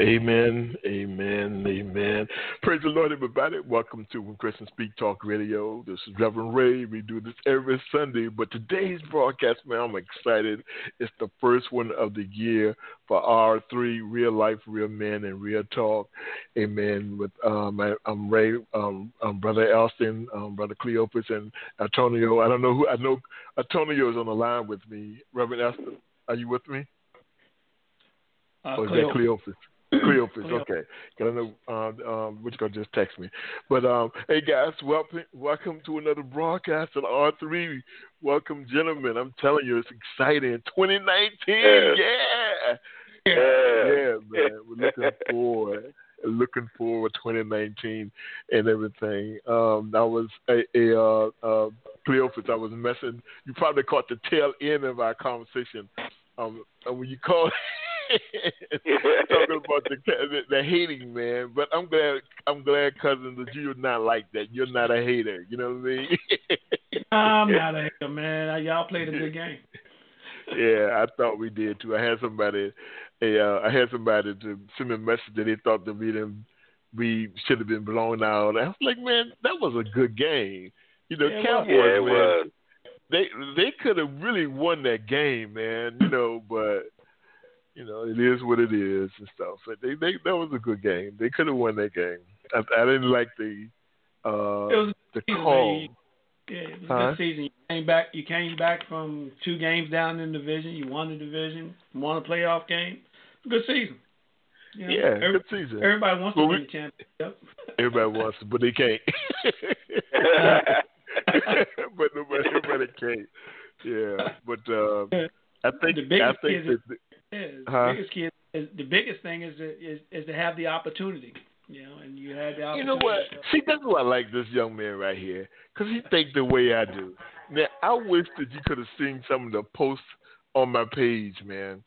Amen, amen, amen. Praise the Lord, everybody. Welcome to Christian Speak Talk Radio. This is Reverend Ray. We do this every Sunday, but today's broadcast, man, I'm excited. It's the first one of the year for R3 Real Life, Real Men, and Real Talk. Amen. With um, I, am Ray, um, um, Brother Elston, um, Brother Cleophas, and Antonio. I don't know who. I know Antonio is on the line with me. Reverend Elston, are you with me? Uh, or is that Cleophas? Cleophas, okay. Cause I know um, um, which gonna just text me. But um, hey guys, welcome welcome to another broadcast on R three. Welcome, gentlemen. I'm telling you, it's exciting. 2019, yeah, yeah, yeah, yeah man. We're looking forward. Looking forward 2019 and everything. Um, that was a, a uh, uh, Cleophas. I was messing. You probably caught the tail end of our conversation. Um, when you called talking about the, the, the hating man, but I'm glad I'm glad cousin that you're not like that. You're not a hater. You know what I mean? I'm not a hater, man. Y'all played a good game. yeah, I thought we did too. I had somebody, a, uh, I had somebody to send me a message that they thought that we didn't, we should have been blown out. I was like, man, that was a good game. You know, yeah, Cowboys, yeah, man, was. They they could have really won that game, man. You know, but you know, it is what it is and stuff. But they, they that was a good game. They could have won that game. I, I didn't like the uh it was the season, call. Yeah, it was huh? a good season. You came back. You came back from two games down in the division. You won the division. Won a playoff game. Good season. You know, yeah, every, good season. Everybody wants well, to win we, the championship. Everybody wants to, but they can't. but nobody, everybody can't. Yeah, but uh, I think the biggest I think is, that, is, huh? the biggest key is, the biggest thing is to, is is to have the opportunity. You know, and you had the opportunity. You know what? See, that's why I like this young man right here, because he thinks the way I do. Now, I wish that you could have seen some of the posts on my page, man,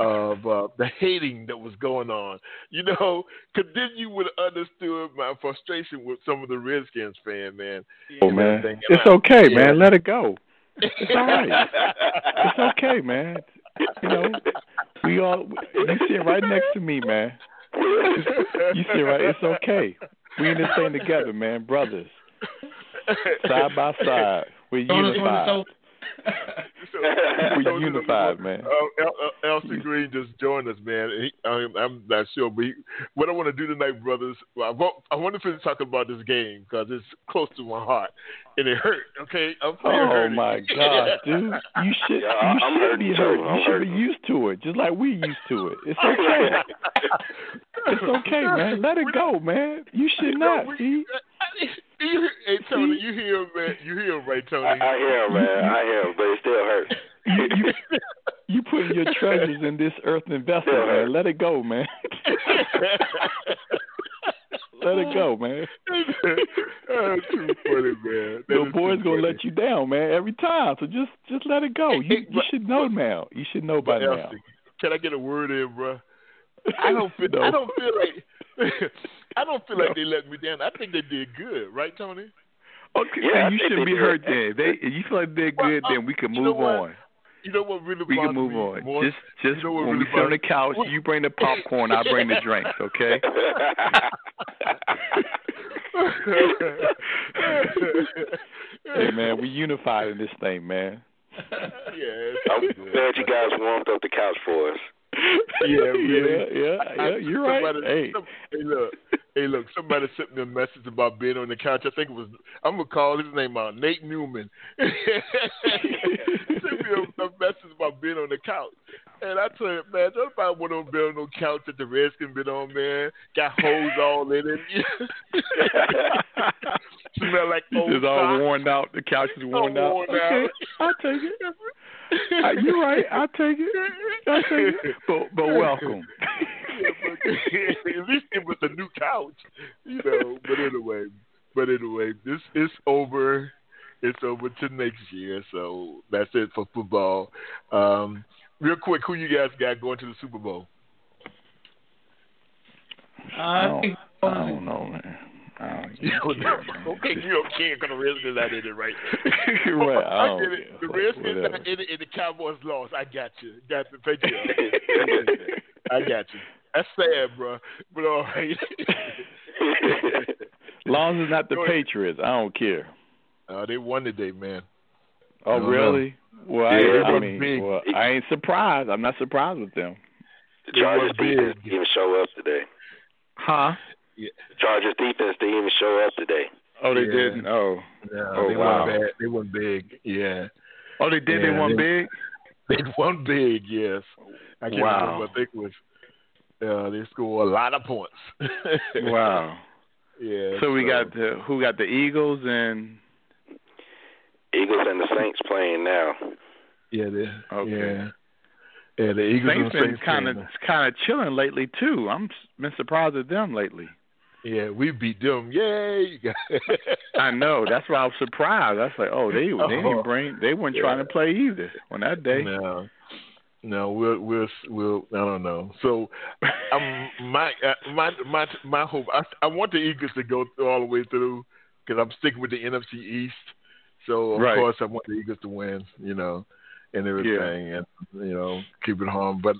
of uh, the hating that was going on. You know, because then you would have understood my frustration with some of the Redskins fan, man. Oh, man. It's okay, yeah. man. Let it go. It's all right. it's okay, man. You know, we all you sit right next to me, man. You sit right. It's okay. We in this thing together, man, brothers. Side by side, we're unified. we're unified, man. Uh, Elston Green just joined us, man. He, I'm, I'm, not sure, but he, what I want to do tonight, brothers, I want, I want to finish talking about this game because it's close to my heart and it hurt. Okay, I'm oh hurting. my God, dude, you should yeah, you I'm should be hurt. Too. You I'm should hurting. be used to it, just like we used to it. It's okay. it's okay, man. Let it go, man. You should not. See. You, hey Tony, you hear him, man? You hear him, right, Tony? I, I hear him, man. I hear him, but it still hurts. You, you, you putting your treasures in this earthen vessel, Yeah. man. Let it go, man. Let it go, man. That's ah, too funny, man. That Your boy's gonna funny. let you down, man, every time. So just just let it go. You hey, you but- should know now. You should know by now. Can I get a word in, bro? I don't feel. No. I don't feel like. I don't feel like they let me down. I think they did good, right, Tony? Okay, Yeah, I then you shouldn't be hurt then. They if you feel like they're Well, good, uh, then we can you know move on. You know what really We can move me on. more? Just just you know when really we sit on the couch, what- you bring the popcorn, I bring the drinks, okay? hey man, we unified in this thing, man. yeah, I'm good. glad you guys warmed up the couch for us. Yeah, really. yeah, yeah, yeah. You're right. somebody- Hey, some- hey, look, hey, look. Somebody sent me a message about being on the couch. I think it was. I'm gonna call his name out. Nate Newman. sent me a, a message about being on the couch, and I told him, man, don't nobody want to be on no couch that the Redskins been on, man. Got holes all in it. Smell like old is all worn out. The couch is worn out. worn okay, out. I'll take it. Uh, you're right. I'll take it. but but welcome. At least it was a new couch, you know. But anyway, but anyway, this is over. It's over to next year, so that's it for football. Um, real quick, who you guys got going to the Super Bowl? I don't, I don't know, man. You. Okay, you don't care because the Redskins not in it, right? right. I, I get it. The Redskins not in it, and the Cowboys lost. I got you. Got the Patriots. I got you. That's sad, bro. But all right. long as it's not the Patriots, I don't care. Uh, they won today, man. Oh, really? Know. Well, yeah, I, I mean, well, I ain't surprised. I'm not surprised with them. The Chargers didn't even show up today. Huh? Yeah. The Chargers defense didn't even show up today. Oh, they yeah. didn't. Oh, yeah, oh they wow. won bad. They won big. Yeah. Oh, they did. Yeah, they won they, big. They won big. Yes. I can't wow. remember. I think it was. Uh, they scored a lot of points. wow. Yeah. So we got the who got the Eagles and Eagles and the Saints playing now. Yeah. They, okay. Yeah. Yeah, the Eagles Saints and been kind of kind of chilling lately too. I'm been surprised at them lately. Yeah, we beat them. Yay! I know. That's why I was surprised. I was like, oh, they they didn't bring they weren't yeah. trying to play either on that day. No, no, we'll we'll we'll I don't know. So, um, my uh, my my my hope. I I want the Eagles to go all the way through because I'm sticking with the NFC East. So of right. course I want the Eagles to win. You know, and everything, yeah. and you know keep it home. But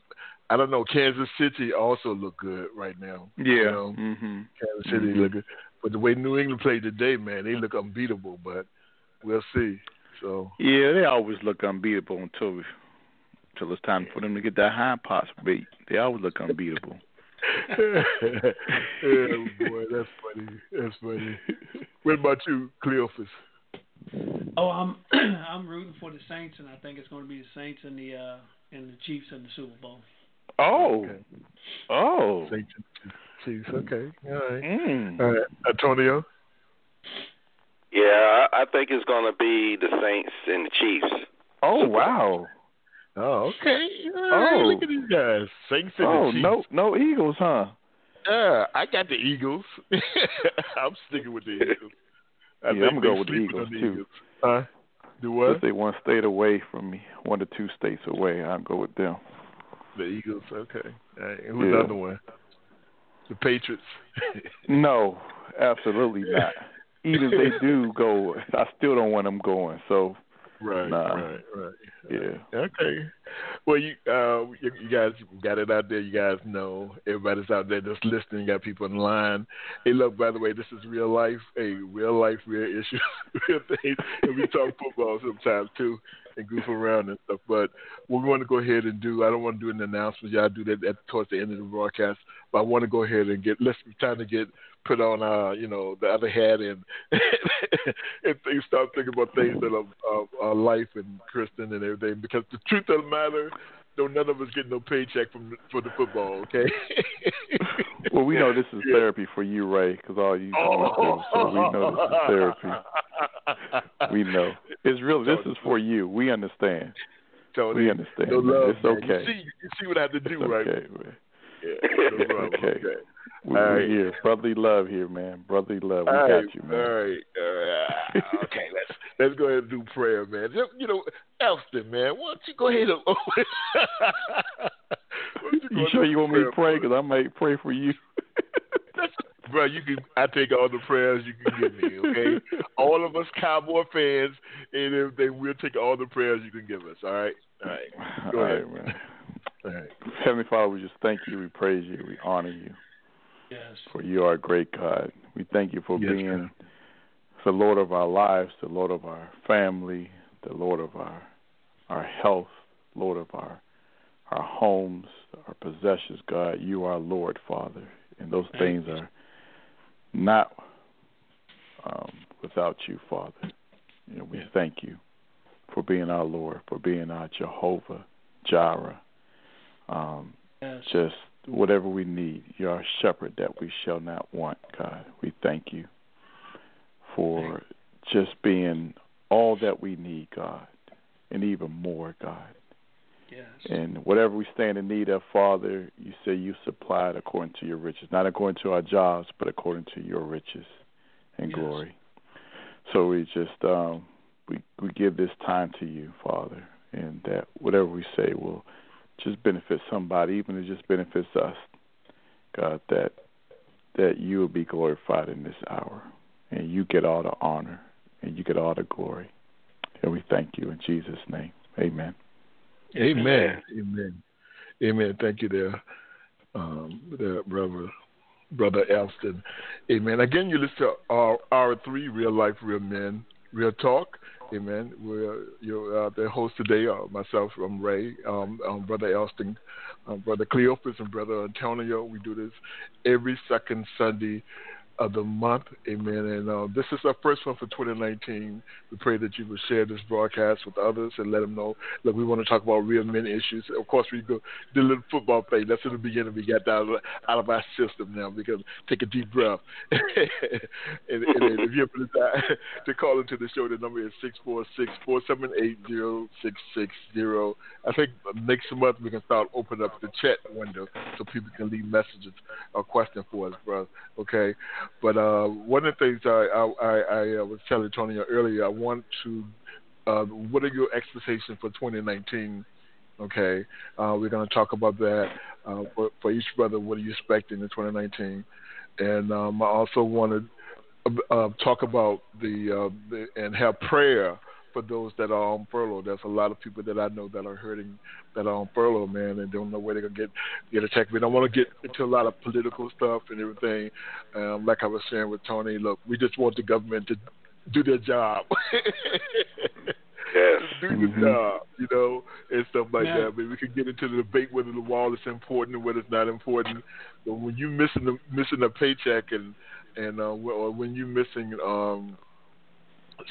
I don't know. Kansas City also look good right now. Yeah. You know? mm-hmm. Kansas City mm-hmm. look good. But the way New England played today, man, they look unbeatable. But we'll see. So yeah, they always look unbeatable until until it's time for them to get that high pots beat. They always look unbeatable. oh boy, that's funny. That's funny. What about you, Cleophas? Oh, I'm I'm rooting for the Saints, and I think it's going to be the Saints and the uh, and the Chiefs in the Super Bowl. Oh, okay. oh, Saints and Okay, all right. Mm. All right, Antonio. Yeah, I think it's going to be the Saints and the Chiefs. Oh wow. Oh, okay. Oh, look at these guys. Saints and oh, the Chiefs. Oh, no, no Eagles, huh? Yeah, I got the Eagles. I'm sticking with the Eagles. I yeah, I'm going with the Eagles the too. Eagles. Huh? Do what? If they one state away from me, one to two states away, I'll go with them. The Eagles, okay. Right. Who's yeah. the other one? The Patriots. no, absolutely not. Even if they do go, I still don't want them going. So, right, nah. right, right. Yeah. Okay. Well, you uh, you, you guys got it out there. You guys know everybody's out there just listening. You got people in line. Hey, look. By the way, this is real life. Hey, real life, real issues, real things. And we talk football sometimes too, and goof around and stuff. But what we want to go ahead and do, I don't want to do an announcement. Y'all do that at, towards the end of the broadcast. But I want to go ahead and get. Let's time to get put on uh you know the other hat and and things, start thinking about things that are, are, are life and Kristen and everything because the truth of the matter don't none of us get no paycheck from for the football okay well we know this is yeah. therapy for you Ray because all you going through so we know this is therapy we know it's real this is for you we understand Tony, we understand no love, it's okay you see, you see what I have to do it's right okay, man. Yeah, no okay. okay. We, we're here. Brotherly love here, man. Brotherly love. We all got right, you, man. All right. All right. okay, let's let's go ahead and do prayer, man. You know, Elston, man, why don't you go ahead and you, you sure you want me to pray? Because I might pray for you. Bro, you can. I take all the prayers you can give me. Okay, all of us Cowboy fans, and if they will take all the prayers you can give us. All right. All right. Go all ahead, right, man. All right. Heavenly Father, we just thank you. We praise you. We honor you. Yes. For you are a great God. We thank you for yes, being God. the Lord of our lives, the Lord of our family, the Lord of our our health, Lord of our our homes, our possessions, God. You are Lord, Father. And those Thank things you. are not um, without you, Father. You know, we Yeah. thank you for being our Lord, for being our Jehovah Jireh. Um, Yes. just whatever we need. You're our shepherd that we shall not want, God. We thank you for just being all that we need, God, and even more, God. Yes. And whatever we stand in need of, Father, you say you supply it according to your riches, not according to our jobs, but according to your riches and Yes. glory. So we just um, we we give this time to you, Father, and that whatever we say will just benefit somebody, even if it just benefits us. God, that that you will be glorified in this hour, and you get all the honor, and you get all the glory. And we thank you in Jesus' name. Amen. Amen. Amen. Amen. Thank you there, um, there, brother, brother Elston. Amen. Again, you listen to our R3 real life, real men, real talk. Amen. We're you're uh, the host today. Uh, myself, I'm Ray, um, um, brother Elston, um, brother Cleophas, and brother Antonio. We do this every second Sunday of the month. Amen. And uh, this is our first one for 2019. We pray that you will share this broadcast with others and let them know that we want to talk about real men issues. Of course, we go do a little football thing. That's in the beginning. We got that out of, our system now. Can take a deep breath. and, and if you ever decide to call into the show, the number is 646-478-0660. I think next month we can start opening up the chat window so people can leave messages or questions for us, bro. Okay. But uh, one of the things I I, I, uh, was telling Tony earlier, I want to. Uh, what are your expectations for 2019? Okay, uh, we're going to talk about that uh, for, for each brother. What are you expecting in 2019? And um, I also want to uh, talk about the, the and have prayer for those that are on furlough. There's a lot of people that I know that are hurting, that are on furlough, man, and don't know where they're gonna get get attacked. We don't want to get into a lot of political stuff and everything. Um, like I was saying with Tony, look, we just want the government to do their job. Yes. do the Mhm. job, you know, and stuff like Yeah. that. But we can get into the debate whether the wall is important or whether it's not important. But when you missing the missing a paycheck and and uh, or when you missing um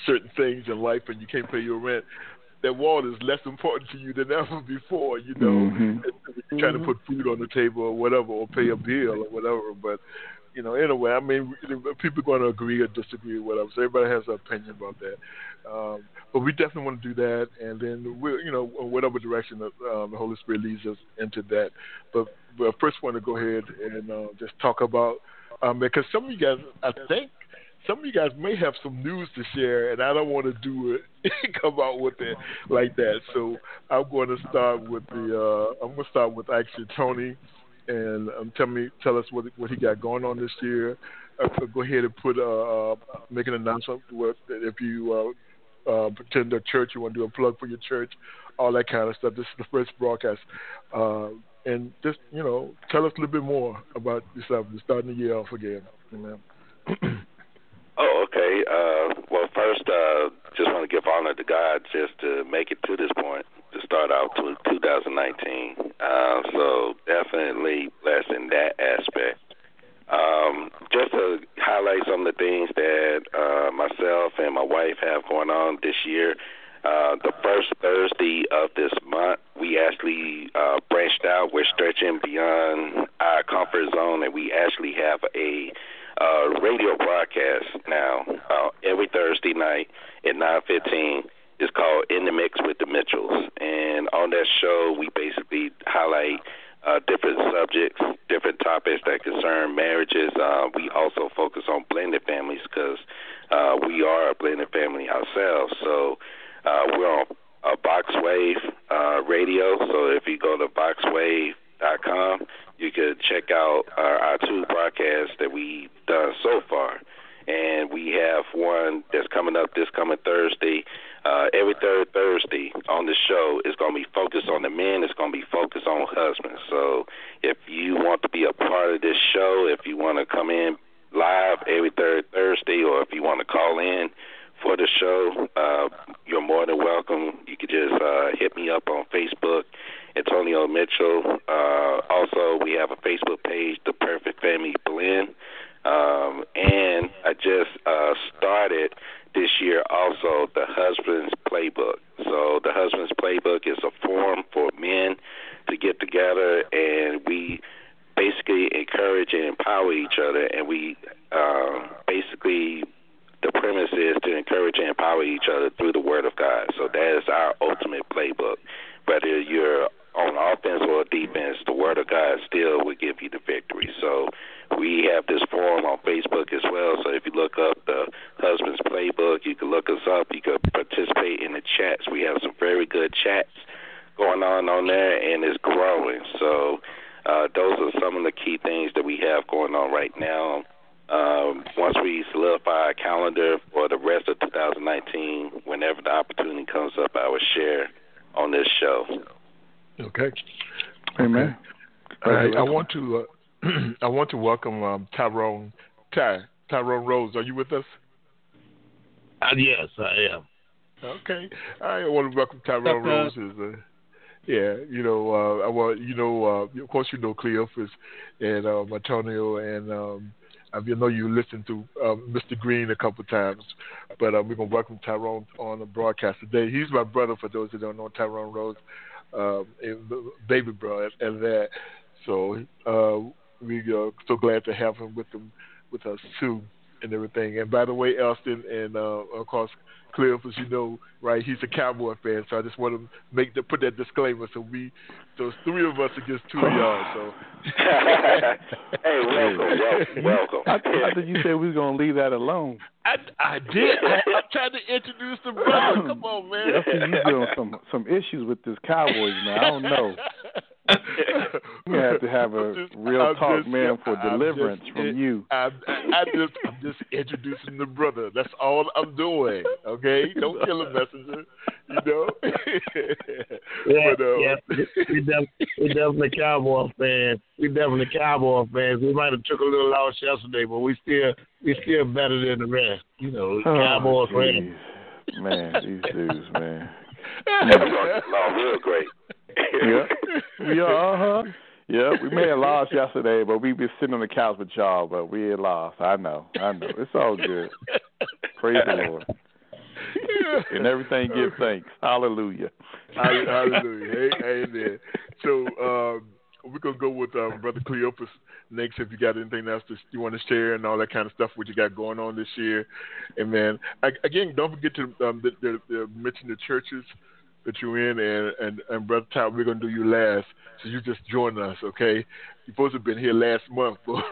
certain things in life and you can't pay your rent, that wall is less important to you than ever before, you know. Mhm. You're trying to put food on the table or whatever, or pay a bill or whatever. But you know, anyway, I mean, people are going to agree or disagree or whatever. So everybody has an opinion about that. Um, but we definitely want to do that, and then we, you know, whatever direction that, um, the Holy Spirit leads us into that. But, but I first want to go ahead and uh, just talk about um, because some of you guys, I think, some of you guys may have some news to share, and I don't want to do it come out with it like that. So I'm going to start with the. Uh, I'm going to start with actually Tony, and um, tell me, tell us what what he got going on this year. Uh, go ahead and put uh, uh, make an announcement. What if you uh, uh, attend a church, you want to do a plug for your church, all that kind of stuff. This is the first broadcast, uh, and just you know, tell us a little bit more about yourself. You're starting the year off again. Okay. Uh, well, first, uh, just want to give honor to God just to make it to this point, to start out to 2019. Uh, so definitely blessed in that aspect. Um, just to highlight some of the things that uh, myself and my wife have going on this year. Uh, the first Thursday of this month, we actually uh, branched out. We're stretching beyond our comfort zone, and we actually have a uh, radio broadcast now uh, every Thursday night at 9:15. It's called In the Mix with the Mitchells, and on that show, we basically highlight uh, different subjects, different topics that concern marriages. Uh, we also focus on blended families because uh, we are a blended family ourselves. So uh, we're on uh, Boxwave uh, Radio. So if you go to boxwave.com, you could check out our, our two broadcasts that we've done so far. And we have one that's coming up this coming Thursday. Uh, every third Thursday on the show is going to be focused on the men. It's going to be focused on husbands. So if you want to be a part of this show, if you want to come in live every third Thursday, or if you want to call in for the show, uh, you're more than welcome. You could just uh, hit me up on Facebook, Antonio Mitchell. Uh, also, we have a Facebook page, The Perfect Family Blend. Um, and I just uh, started this year also the Husband's Playbook. So the Husband's Playbook is a forum for men to get together, and we basically encourage and empower each other, and we uh, basically the premise is to encourage and empower each other through the Word of God. So that is our ultimate playbook. Whether you're on offense or defense. Want to uh, I want to welcome um, Tyrone Ty Tyrone Rose. Are you with us? Uh, yes, I am. Okay. I want to welcome Tyrone Rose. Is, uh, yeah, you know, uh, I want you know, uh, of course, you know Cleophas and um, Antonio, and um, I know you listened to um, Mr. Green a couple times, but uh, we're gonna welcome Tyrone on the broadcast today. He's my brother, for those who don't know Tyrone Rose, um, baby brother, and that. So uh, we are so glad to have him with them with us too, and everything. And by the way, Elston, and uh, of course Cliff, as you know, right? He's a Cowboy fan, so I just want to make the, put that disclaimer. So we, those three of us against two of y'all. So. hey, welcome, welcome, welcome. I, I thought you said we was gonna leave that alone. I, I did. I, am trying to introduce the brother. Come on, man. I see you doing some some issues with this Cowboys, man. I don't know. we have to have a just, real I'm talk, just, man, for deliverance just, from you. I, I just, I'm just introducing the brother. That's all I'm doing. Okay, don't kill a messenger. You know. yeah, but, uh, yeah. We, def- we definitely Cowboy fans. We definitely Cowboy fans. We might have took a little loss yesterday, but we still, we still better than the rest. You know, oh, Cowboy fans. Man, these dudes, man. No, real great yeah, we are. Uh huh. Yeah, we may have lost yesterday, but we been sitting on the couch with y'all, but we had lost. I know, I know. It's all good. Praise the Lord. and everything give thanks. Hallelujah. Hallelujah. Amen. So um, we're gonna go with um, Brother Cleophas next. If you got anything else that you want to share and all that kind of stuff, what you got going on this year, and man, again, don't forget to um, the, the, the mention the churches that you're in, and and, and Brother Tyler, we're gonna do you last. So you just join us, okay? You're supposed to have been here last month, but,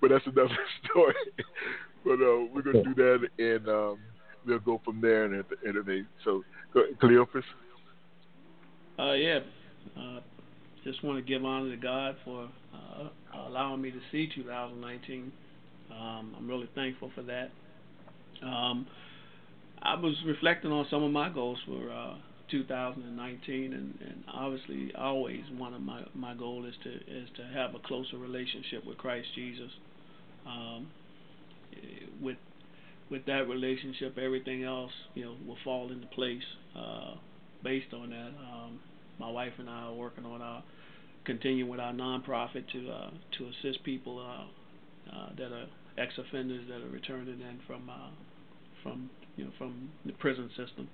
but that's another story. but uh, we're gonna do that, and um, we'll go from there. And at the end of the day, so Cleophas. Uh, yeah. Uh, just want to give honor to God for uh, allowing me to see 2019. Um, I'm really thankful for that. Um, I was reflecting on some of my goals for uh, 2019, and, and obviously, always one of my my goal is to is to have a closer relationship with Christ Jesus. Um, with with that relationship, everything else you know will fall into place uh, based on that. My wife and I are working on our continuing with our nonprofit to uh, to assist people uh, uh, that are ex-offenders that are returning in from uh, from you know from the prison system.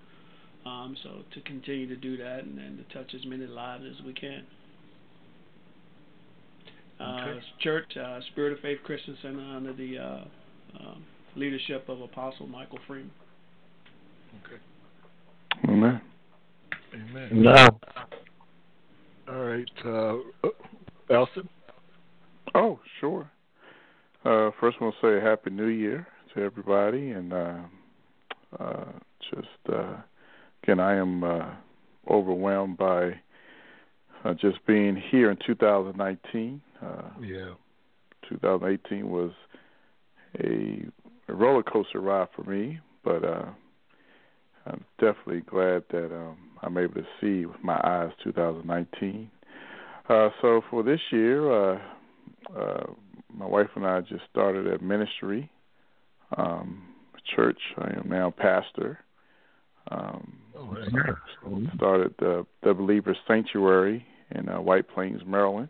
Um, so to continue to do that and, and to touch as many lives as we can. Uh. Church, uh, Spirit of Faith Christian Center, under the uh, um, leadership of Apostle Michael Freeman. Okay. Amen. Amen. No. All right, uh, Elston. Oh, sure. Uh, first, I want to say Happy New Year to everybody, and uh, uh, just uh, again, I am uh, overwhelmed by uh, just being here in 2019. Uh, yeah. 2018 was a, a roller coaster ride for me, but uh, I'm definitely glad that um, I'm able to see with my eyes 2019. Uh, so for this year, uh, uh, my wife and I just started a ministry, um, church. I am now pastor. Um, oh, yeah. Started the the Believer Sanctuary in uh, White Plains, Maryland.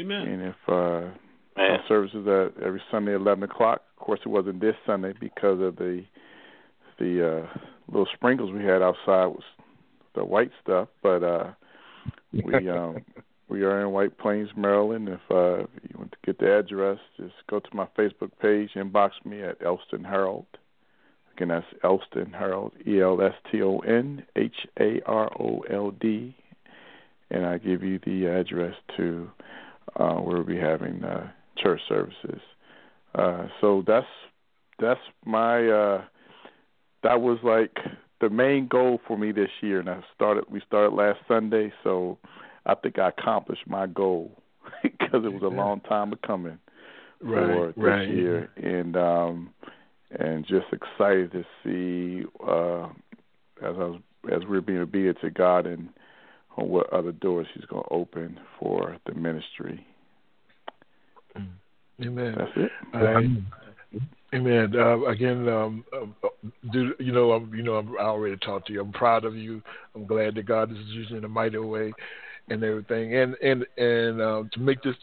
Amen. And if uh, our services at every Sunday at eleven o'clock. Of course, it wasn't this Sunday because of the the uh, little sprinkles we had outside was the white stuff. But uh, we um, we are in White Plains, Maryland. If uh, you want to get the address, just go to my Facebook page, inbox me at Elston Harold. Again, that's Elston Harold, E L S T O N H A R O L D, and I give you the address to uh, where we'll be having uh, church services. Uh, so that's that's my uh, that was like the main goal for me this year, and I started. We started last Sunday, so I think I accomplished my goal because it was a long time coming for right, this right. year, and um, and just excited to see uh, as I was as we're being obedient to God and on what other doors He's going to open for the ministry. Amen. That's it. Um, Amen. Uh, again, um, uh, do you know? I'm, you know, I'm, I already talked to you. I'm proud of you. I'm glad that God is using in a mighty way, and everything. And and and uh, to make this,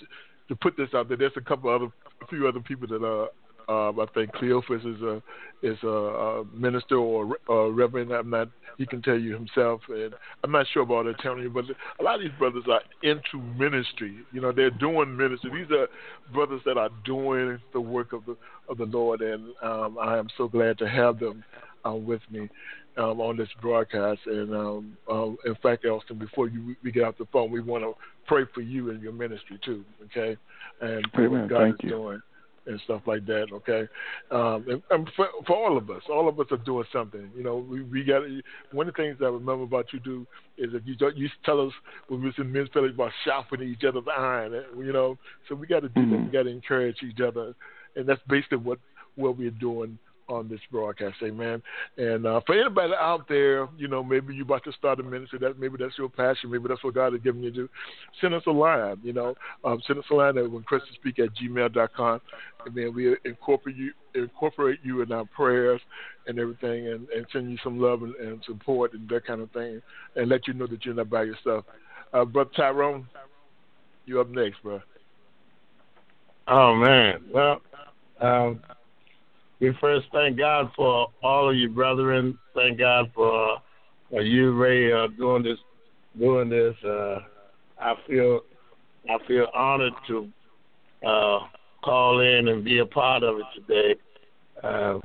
to put this out there, there's a couple other, a few other people that are. Um, I think Cleophas is a is a, a minister or a reverend. I'm not. He can tell you himself, and I'm not sure about you. But a lot of these brothers are into ministry. You know, they're doing ministry. These are brothers that are doing the work of the of the Lord, and um, I am so glad to have them uh, with me um, on this broadcast. And um, uh, in fact, Elston, before you we get off the phone, we want to pray for you and your ministry too. Okay, and Amen. what God Thank is you. doing and stuff like that. Okay, um, and, and for, for all of us, all of us are doing something. You know, we, we got one of the things I remember about you do is that you don't- you tell us when we was in men's village about sharpening each other's iron. You know, so we got to do that. Mhm. We got to encourage each other, and that's basically what what we're doing on this broadcast, amen. And uh, for anybody out there, you know, maybe you're about to start a ministry, that maybe that's your passion, maybe that's what God has given you to. Send us a line, you know, um, send us a line at when Christian speak at gmail.com. And then we incorporate you, incorporate you in our prayers and everything, and, and send you some love and, and support and that kind of thing, and let you know that you're not by yourself. Uh, Brother Tyrone, you up next, bro. Oh man. Well, um, we first thank God for all of you brethren. Thank God for uh, you, Ray, uh, doing this. Doing this, uh, I feel I feel honored to uh, call in and be a part of it today. Um,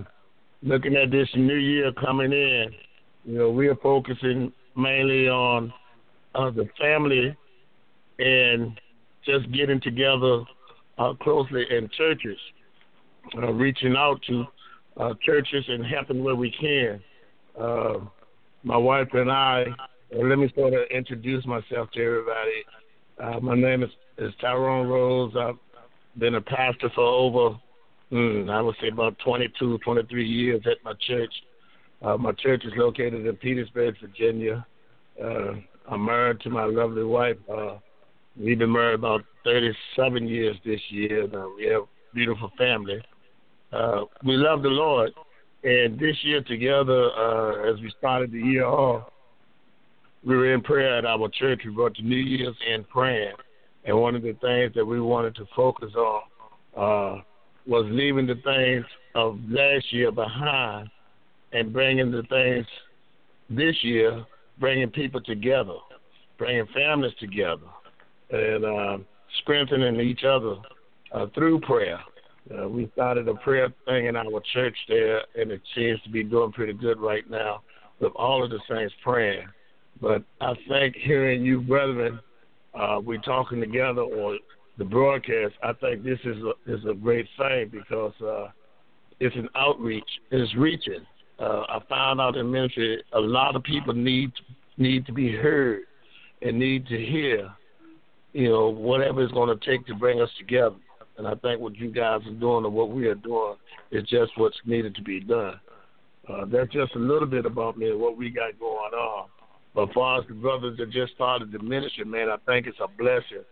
looking at this new year coming in, you know, we are focusing mainly on uh, the family and just getting together uh, closely in churches, uh, reaching out to uh, churches and helping where we can. Uh, my wife and I, let me sort of introduce myself to everybody. Uh, my name is, is Tyrone Rose. I've been a pastor for over, mm, I would say about 22, 23 years at my church. Uh, my church is located in Petersburg, Virginia. Uh, I'm married to my lovely wife. Uh, we've been married about 37 years this year. Uh, we have a beautiful family. Uh, we love the Lord. And this year together, uh, as we started the year off, we were in prayer at our church. We brought the New Year's in praying. And one of the things that we wanted to focus on uh, was leaving the things of last year behind and bringing the things this year, bringing people together, bringing families together, and uh, strengthening each other uh, through prayer. Uh, we started a prayer thing in our church there, and it seems to be doing pretty good right now with all of the saints praying. But I think hearing you, brethren, uh, we talking together or the broadcast, I think this is a, is a great thing because uh, it's an outreach. It's reaching. Uh, I found out in ministry a lot of people need need to be heard and need to hear, you know, whatever it's going to take to bring us together. And I think what you guys are doing and what we are doing is just what's needed to be done. Uh, that's just a little bit about me and what we got going on. But far as the brothers that just started the ministry, man, I think it's a blessing.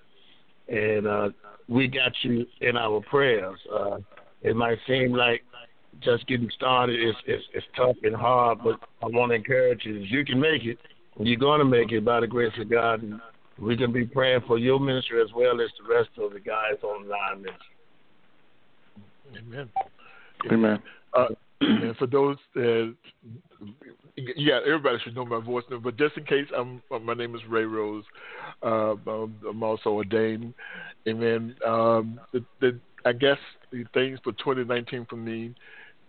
And uh, we got you in our prayers. Uh, it might seem like just getting started is, is, is tough and hard, but I want to encourage you. You can make it. You're going to make it by the grace of God. And we can be praying for your ministry as well as the rest of the guys on the line ministry. Amen. Amen. Uh, and for those that, yeah, everybody should know my voice now, but just in case, I'm, uh, my name is Ray Rose. Uh, I'm, I'm also ordained. Amen. Um, the, the, I guess the things for 2019 for me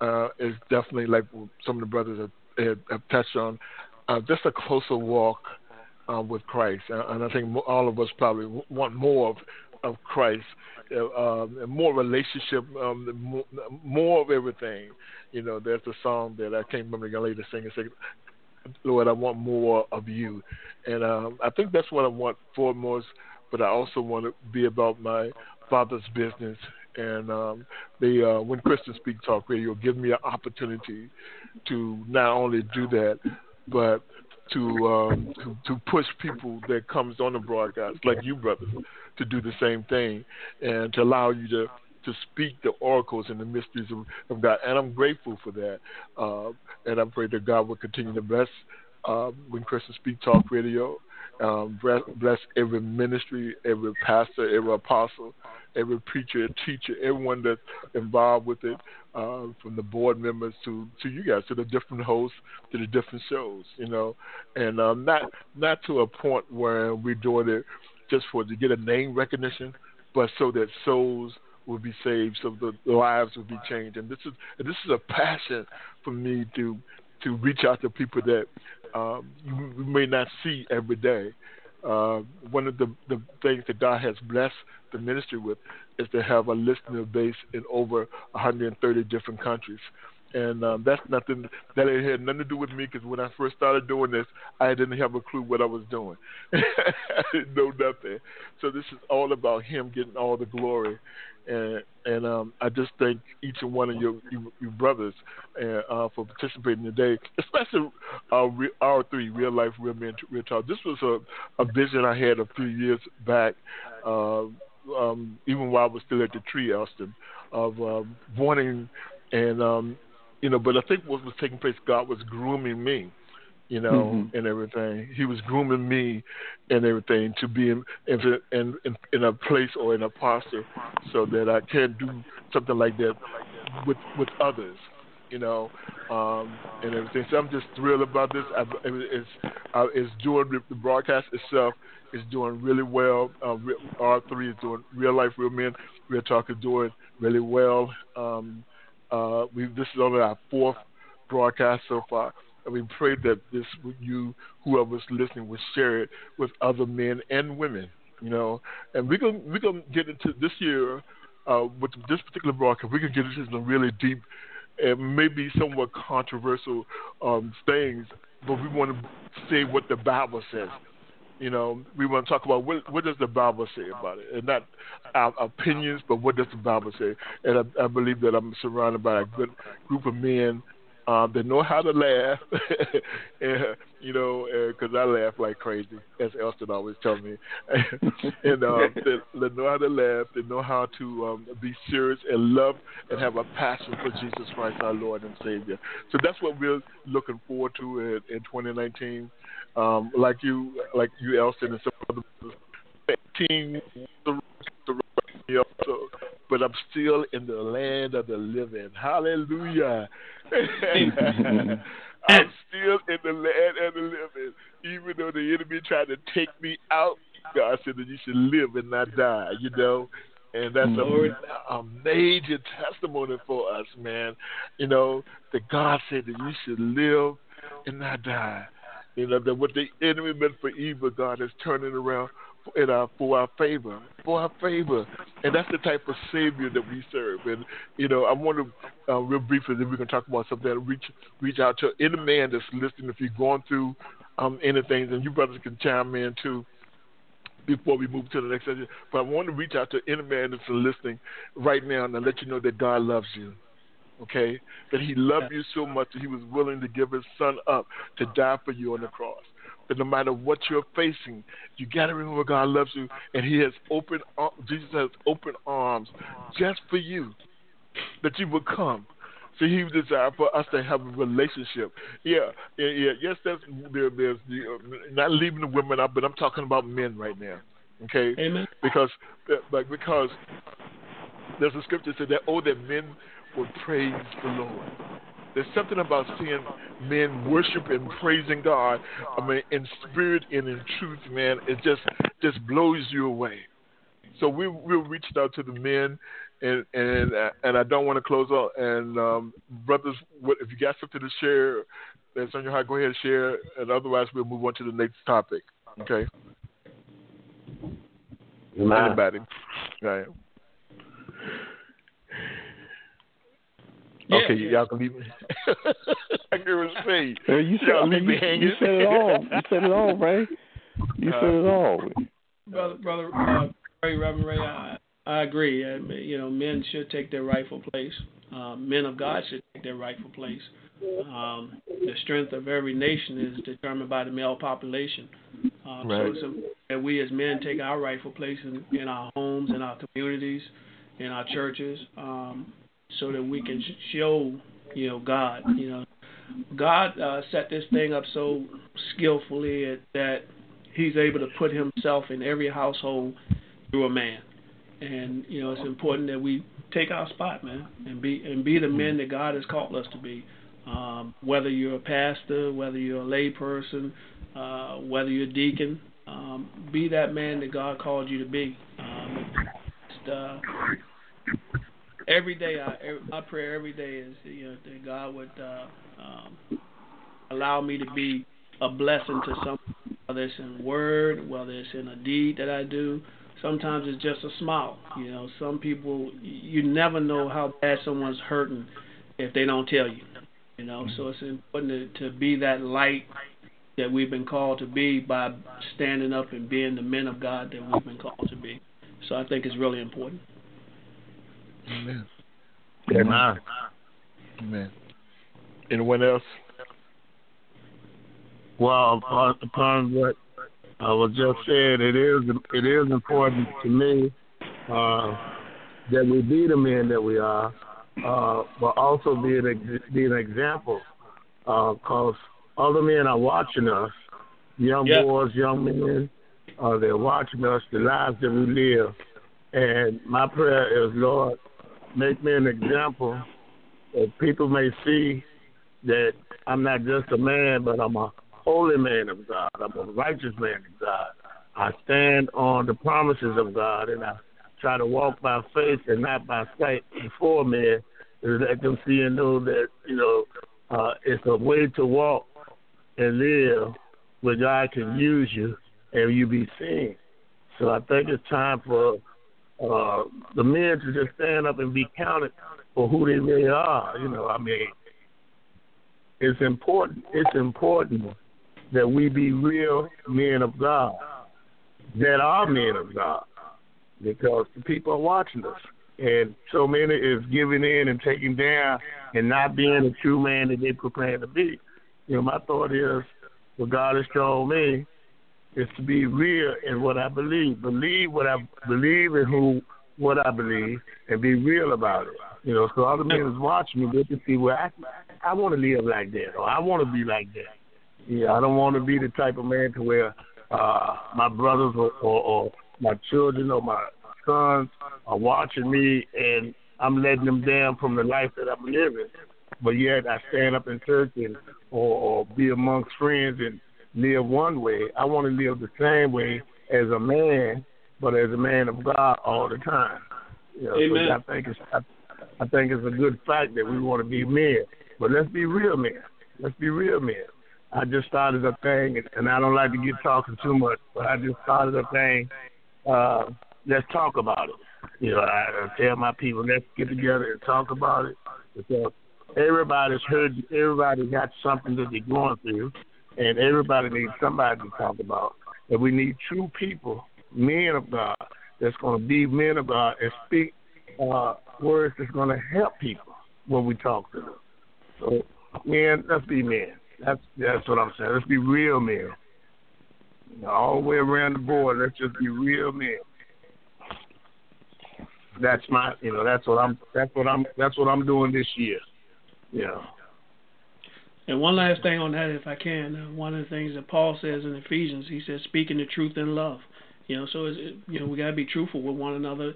uh, is definitely like some of the brothers have, have, have touched on, uh, just a closer walk uh, with Christ. And I think all of us probably want more of, of Christ, uh, um, more relationship, um, more, more of everything. You know, there's a song that I can't remember the lady singing. Say, Lord, I want more of you, and um, I think that's what I want foremost. But I also want to be about my Father's business. And um, they, uh, when Christian Speak Talk Radio, give me an opportunity to not only do that, but to um, to, push people that comes on the broadcast, like you brothers, to do the same thing, and to allow you to to speak the oracles and the mysteries of, of God. And I'm grateful for that. Uh, and I pray that God will continue to bless uh, when Christian Speak Talk Radio. Um, bless, every ministry, every pastor, every apostle, every preacher, teacher, everyone that's involved with it, uh, from the board members to to you guys, to the different hosts, to the different shows, you know, and um, not not to a point where we're doing it just for to get a name recognition, but so that souls will be saved, so the lives will be changed. And this is this is a passion for me to to reach out to people that um, you may not see every day. Uh, one of the, the things that God has blessed the ministry with is to have a listener base in over 130 different countries. And um, that's nothing that it had nothing to do with me because when I first started doing this, I didn't have a clue what I was doing. I didn't know nothing. So this is all about Him getting all the glory and and um, I just thank each and one of your your, your brothers uh, uh, for participating today, especially uh, R3 real life real men real talk. This was a, a vision I had a few years back, uh, um, even while I was still at the tree, Austin, of um, wanting and um, you know, but I think what was taking place, God was grooming me you know, mm-hmm. and everything. He was grooming me and everything to be in in, in in a place or in a posture so that I can do something like that with with others, you know, um, and everything. So I'm just thrilled about this. I, it's uh, it's doing the broadcast itself is doing really well. Uh, R3 is doing real life, real men. Real talk is doing really well. Um, uh, we this is only our fourth broadcast so far and we pray that this you, whoever's listening, will share it with other men and women. You know, and we're gonna we're gonna get into this year uh, with this particular broadcast. We can get into some really deep and maybe somewhat controversial um, things, but we want to say what the Bible says. You know, we want to talk about what, what does the Bible say about it, and not our opinions, but what does the Bible say. And I, I believe that I'm surrounded by a good group of men um, they know how to laugh, and, you know, because I laugh like crazy, as Elston always tells me. and um, they, they know how to laugh. They know how to um, be serious and love and have a passion for Jesus Christ, our Lord and Savior. So that's what we're looking forward to in, in 2019. Um, like you, like you, Elston, and some other team, but I'm still in the land of the living. Hallelujah. I'm still in the land of the living. Even though the enemy tried to take me out, God said that you should live and not die, you know? And that's a, mm-hmm. a major testimony for us, man. You know, that God said that you should live and not die. You know, that what the enemy meant for evil, God is turning around in our, for our favor, for our favor, and that's the type of Savior that we serve. And you know, I want to uh, real briefly, then we can talk about something that reach reach out to any man that's listening. If you're going through um, anything, and you brothers can chime in too before we move to the next session. But I want to reach out to any man that's listening right now and let you know that God loves you. Okay? That He loved you so much that He was willing to give His Son up to die for you on the cross that no matter what you're facing, you got to remember God loves you, and He has opened. Jesus has open arms just for you, that you would come. So He desires for us to have a relationship. Yeah, yeah, yeah. Yes, that's there. There's the, uh, not leaving the women out, but I'm talking about men right now. Okay, Amen. Because, like, because there's a scripture that said that oh, that men would praise the Lord. There's something about seeing men worship and praising God. I mean, in spirit and in truth, man. It just just blows you away. So we we reached out to the men, and and and I don't want to close out. And um, brothers, what, if you got something to share that's on your heart, go ahead and share. And otherwise, we'll move on to the next topic. Okay. Anybody? Right. Yeah, okay, yeah. y'all can leave me. I can respect. Uh, you said, Y'all I mean, leave me you, hanging. you said it all. You said it all, Ray. You said it all. brother, brother, uh, Ray, Reverend Ray, I, I agree. Uh, you know, men should take their rightful place. Uh, men of God should take their rightful place. Um, the strength of every nation is determined by the male population. Um, Right. So it's important that we as men take our rightful place in, in our homes, in our communities, in our churches, um, so that we can show, you know, God. You know, God uh, set this thing up so skillfully that He's able to put Himself in every household through a man. And you know, it's important that we take our spot, man, and be and be the men that God has called us to be. Um, whether you're a pastor, whether you're a lay person, uh, whether you're a deacon, um, be that man that God called you to be. Um, just, uh, every day, every, my prayer every day is you know that God would uh, um, allow me to be a blessing to some, whether it's in word, whether it's in a deed that I do. Sometimes it's just a smile. You know, some people you never know how bad someone's hurting if they don't tell you. You know, so it's important to, to be that light that we've been called to be by standing up and being the men of God that we've been called to be. So I think it's really important. Amen. Amen. Amen. Anyone else? Well, upon, upon what I was just said, it is it is important to me uh, that we be the men that we are, uh, but also be an be an example, because other men are watching us, young Yeah. boys, young men, uh, they're watching us, the lives that we live, and my prayer is, Lord, make me an example that people may see that I'm not just a man, but I'm a holy man of God. I'm a righteous man of God. I stand on the promises of God, and I try to walk by faith and not by sight before men, to let them see and know that you know uh, it's a way to walk and live where God can use you and you be seen. So I think it's time for uh, the men to just stand up and be counted for who they really are. You know, I mean, it's important. It's important that we be real men of God, that are men of God, because the people are watching us, and so many is giving in and taking down and not being the true man that they proclaim to be. You know, my thought is, what God has told me is to be real in what I believe. Believe what I believe in who what I believe and be real about it. You know, so other men is watching me, they can see where I I want to live like that or I want to be like that. Yeah, I don't want to be the type of man to where uh my brothers or, or, or my children or my sons are watching me and I'm letting them down from the life that I'm living. But yet I stand up in church and or, or be amongst friends and live one way. I want to live the same way as a man, but as a man of God all the time. You know, Amen. So I think it's I, I think it's a good fact that we want to be men, but let's be real men. Let's be real men. I just started a thing, and, and I don't like to get talking too much, but I just started a thing. Uh, let's talk about it. You know, I, I tell my people, let's get together and talk about it because everybody's heard, everybody got something that they're going through, and everybody needs somebody to talk about. And we need true people, men of God, that's going to be men of God and speak uh, words that's going to help people when we talk to them. So, man, let's be men. That's that's what I'm saying. Let's be real men. All the way around the board, let's just be real men. That's my, you know, that's what I'm, that's what I'm, that's what I'm doing this year. Yeah. And one last thing on that, if I can, uh, one of the things that Paul says in Ephesians, he says, speaking the truth in love. You know, so it's, it, you know we got to be truthful with one another,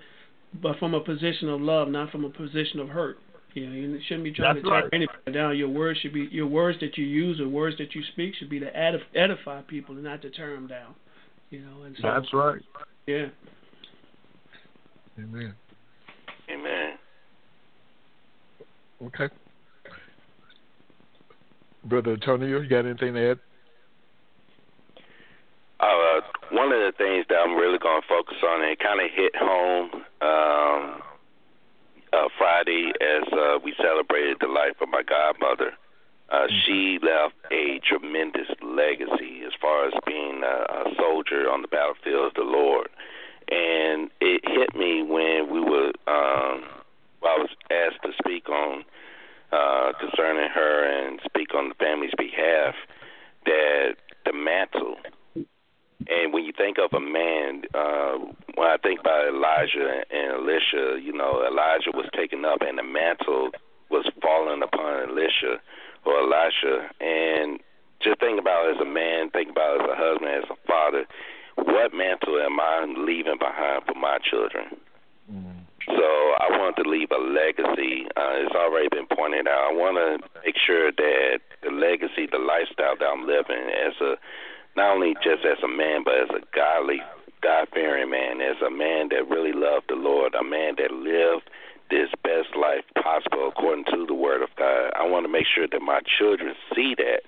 but from a position of love, not from a position of hurt. You know, you shouldn't be trying That's to tear right. anybody down. Your words should be your words that you use or words that you speak should be to edify people and not to tear them down. You know, and so That's right. yeah. Amen. Amen. Okay. Brother Antonio, you got anything to add? Uh, one of the things that I'm really going to focus on, and it kind of hit home um, uh, Friday as uh, we celebrated the life of my godmother. Uh, mm-hmm. she left a tremendous legacy as far as being a, a soldier on the battlefield of the Lord. And it hit me when we were, um, I was asked to speak on uh, concerning her and speak on the family's behalf that the mantle and when you think of a man, uh, when I think about Elijah and Elisha, you know, Elijah was taken up and the mantle was falling upon Elisha or Elisha. And just think about as a man, think about as a husband, as a father. What mantle am I leaving behind for my children? Mm. So I want to leave a legacy. Uh, it's already been pointed out. I want to make sure that the legacy, the lifestyle that I'm living as a not only just as a man, but as a godly, God fearing man, as a man that really loved the Lord, a man that lived this best life possible according to the Word of God. I want to make sure that my children see that.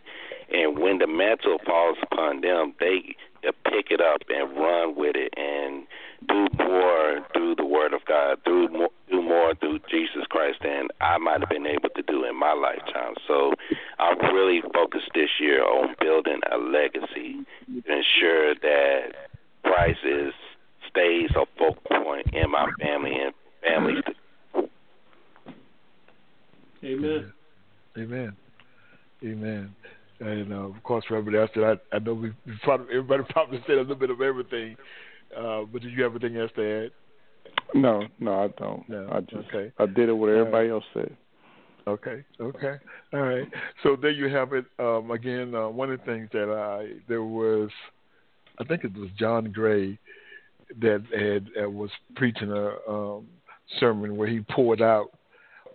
And when the mantle falls upon them, they pick it up and run with it and do more through the Word of God, do more, do more through Jesus Christ than I might have been able to do in my lifetime. So I'm really focused this year on building a legacy to ensure that Christ is stays a focal point in my family and families. Amen. Amen. Amen. And uh, of course, Reverend Esther, I, I know we probably everybody probably said a little bit of everything, uh, but did you have anything else to add? No, no, I don't. No. I just okay. I did it what everybody right. else said. Okay, okay, all right. So there you have it. Um, again, uh, one of the things that I there was, I think it was John Gray that had uh, was preaching a um, sermon where he poured out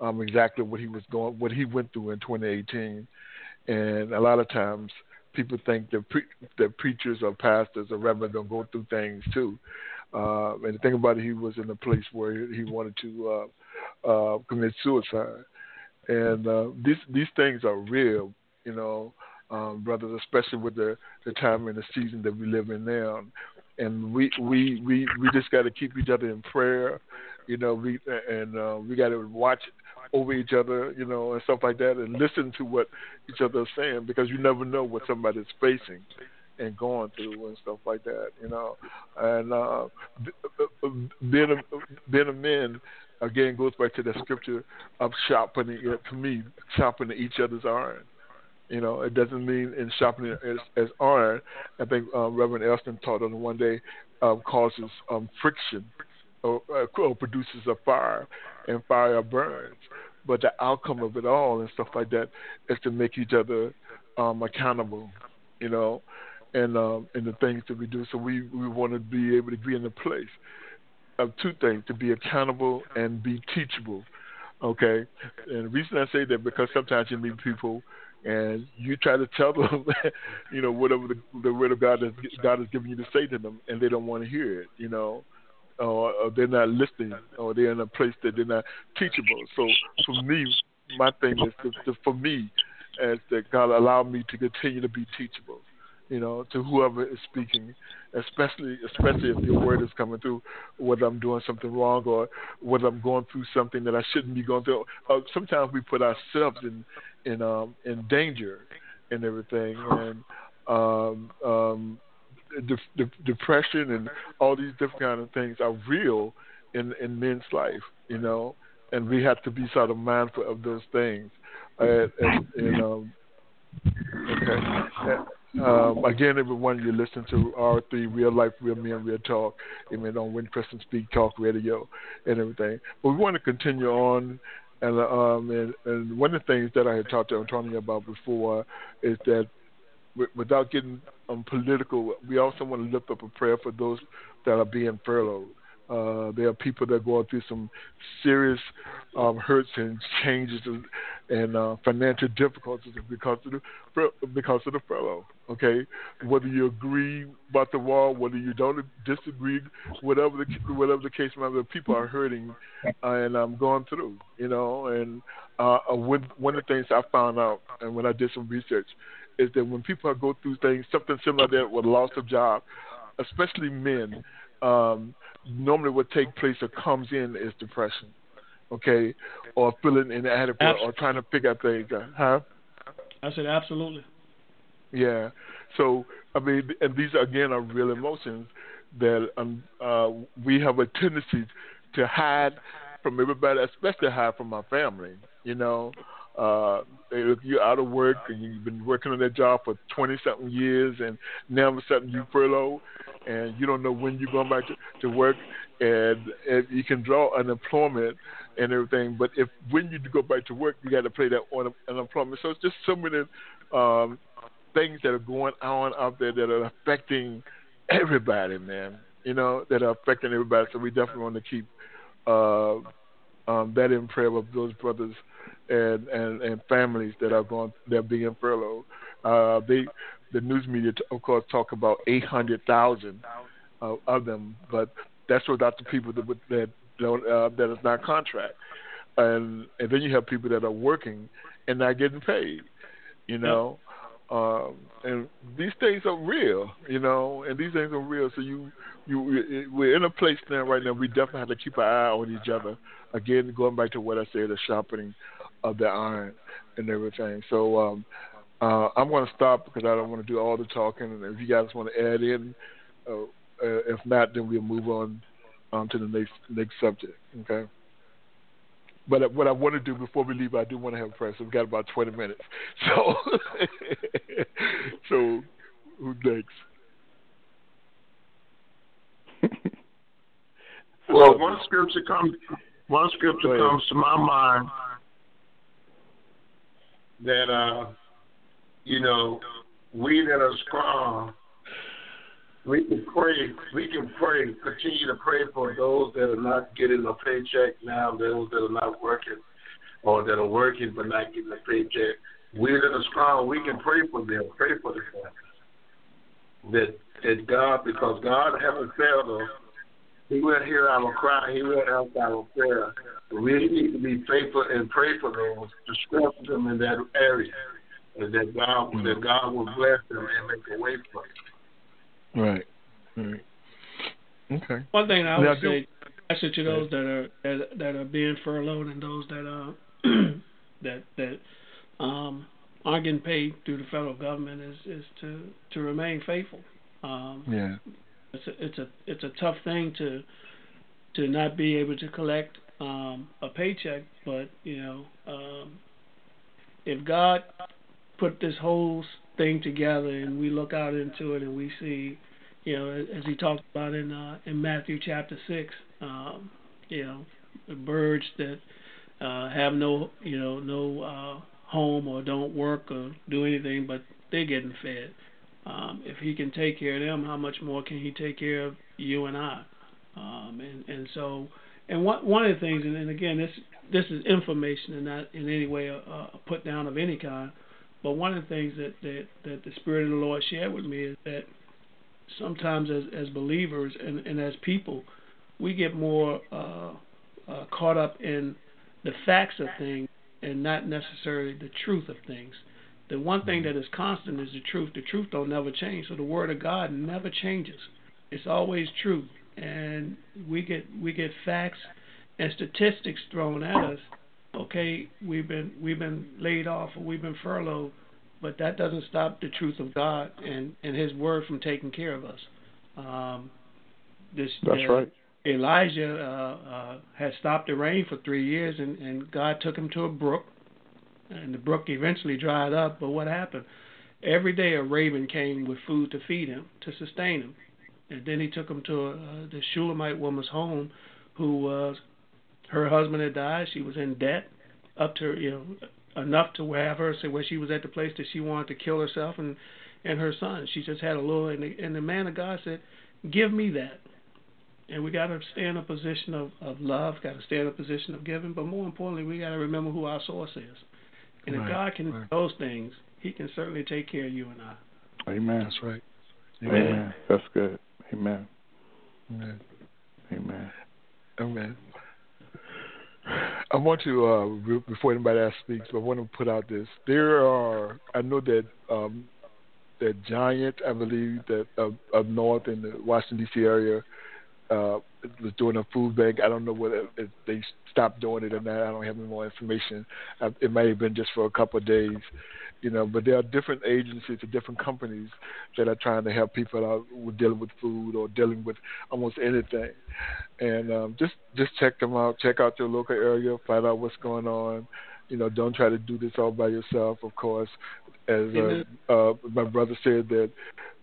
um, exactly what he was going, what he went through in 2018, and a lot of times people think that pre- that preachers or pastors or reverends don't go through things too. Uh, and the thing about it, he was in a place where he wanted to uh, uh, commit suicide. And uh, these these things are real, you know, um, brothers, especially with the the time and the season that we live in now. And we we we we just got to keep each other in prayer, you know. We and uh, we got to watch over each other, you know, and stuff like that, and listen to what each other is saying because you never know what somebody's facing and going through and stuff like that, you know. And uh, being a being a man again goes back to the scripture of sharpening it to me sharpening each other's iron. You know, it doesn't mean in sharpening as, as iron. I think uh, Reverend Elston taught on one day causes um, friction or, uh, or produces a fire, and fire burns. But the outcome of it all and stuff like that is to make each other um, accountable. You know, and um, and the things that we do. So we we want to be able to be in a place of two things: to be accountable and be teachable. Okay, and the reason I say that because sometimes you meet people and you try to tell them, you know, whatever the, the word of God has God has given you to say to them, and they don't want to hear it. You know, or, or they're not listening, or they're in a place that they're not teachable. So for me, my thing is to, to, for me, as that God allow me to continue to be teachable you know, to whoever is speaking, especially especially if your word is coming through, whether I'm doing something wrong or whether I'm going through something that I shouldn't be going through. Uh, sometimes we put ourselves in in um, in danger and everything, and um, um, de- de- depression and all these different kind of things are real in in men's life, you know, and we have to be sort of mindful of those things. And, and, um, okay. Um, again, everyone, you listen to R3 Real Life, Real Men, Real Talk, amen, on Christians Speak Talk Radio and everything. But we want to continue on. And, um, and, and one of the things that I had talked to Antonio about before is that without getting um, political, we also want to lift up a prayer for those that are being furloughed. Uh, there are people that are going through some serious um, hurts and changes and, and uh, financial difficulties because of the because of the furlough. Okay, whether you agree about the wall, whether you don't disagree, whatever the whatever the case might be, people are hurting, uh, and I'm going through. You know, and uh one one of the things I found out, and when I did some research, is that when people go through things, something similar to that with loss of job, especially men. Um, normally what takes place or comes in is depression. okay, or feeling inadequate absolutely. or trying to figure out things, huh? I said absolutely. Yeah. So I mean, and these again are real emotions that um, uh, we have a tendency to hide from everybody, especially hide from our family. You know, uh, if you're out of work and you've been working on that job for 20 something years and now of a sudden you furlough and you don't know when you're going back to, to work and, and you can draw unemployment and everything. But if when you go back to work, you got to pay that on unemployment. So it's just so many um, things that are going on out there that are affecting everybody, man. You know, that are affecting everybody. So we definitely want to keep uh, um, that in prayer of those brothers and, and, and families that are going that are being furloughed. Uh, they the news media, of course, talk about eight hundred thousand uh, of them, but that's without the people that that don't, uh, that is not contract, and and then you have people that are working and not getting paid. You know, um, and these things are real, you know, and these things are real. So you, you, we're in a place now right now. We definitely have to keep an eye on each other. Again, going back to what I said, the sharpening of the iron and everything. So um, uh, I'm going to stop because I don't want to do all the talking. And if you guys want to add in, uh, uh, if not, then we'll move on um, to the next next subject. Okay. But what I want to do before we leave, I do want to have a prayer. So we've got about 20 minutes. So, so who's next? well, one scripture comes. One scripture comes to my mind that uh, you know we that are strong we can pray. We can pray. Continue to pray for those that are not getting a paycheck now, those that are not working, or that are working but not getting a paycheck. We that are strong, we can pray for them. Pray for the family. That that God, because God haven't failed us, He will hear our cry. He will answer our prayer. We need to be faithful and pray for those to strengthen them in that area, and that God, that God will bless them and make a way for them. Right. Right. Okay. One thing I would say, especially to those that are that, that are being furloughed and those that are that that um, aren't getting paid through the federal government is is to to remain faithful. Um, yeah. It's a it's a it's a tough thing to to not be able to collect um, a paycheck, but you know, um, if God put this whole thing together and we look out into it and we see you know, as he talked about in uh, in Matthew chapter six, um, you know, the birds that uh, have no, you know, no uh, home or don't work or do anything, but they're getting fed. Um, if he can take care of them, how much more can he take care of you and I? Um, and and so, and one one of the things, and, and again, this this is information and not in any way a, a put down of any kind. But one of the things that, that that the Spirit of the Lord shared with me is that sometimes as as believers and, and as people, we get more uh, uh, caught up in the facts of things and not necessarily the truth of things. The one thing that is constant is the truth. The truth don't never change. So the word of God never changes. It's always true. And we get we get facts and statistics thrown at us. Okay, we've been we've been laid off or we've been furloughed but that doesn't stop the truth of God and, and His word from taking care of us. Um, this that's uh, right. Elijah uh, uh, had stopped the rain for three years, and, and God took him to a brook, and the brook eventually dried up. But what happened? Every day a raven came with food to feed him, to sustain him, and then he took him to uh, the Shulamite woman's home, who was her husband had died. She was in debt up to you know enough to have her say where she was at the place that she wanted to kill herself and and her son. She just had a little, and the, and the man of God said, "Give me that." And we got to stay in a position of, of love, got to stay in a position of giving, but more importantly, we got to remember who our source is. And right, if God can right. do those things, He can certainly take care of you and I. Amen. That's right. Amen. Amen. That's good. Amen. Amen. Amen. Amen. I want to uh, before anybody else speaks, I want to put out this. There are I know that um, that Giant, I believe that up, up north in the Washington D.C. area, uh, was doing a food bank. I don't know whether if they stopped doing it or not. I don't have any more information. Uh, it may have been just for a couple of days, you know. But there are different agencies and different companies that are trying to help people out with dealing with food or dealing with almost anything. And um, just just check them out. Check out your local area. Find out what's going on. You know, don't try to do this all by yourself. Of course, as uh, uh, my brother said that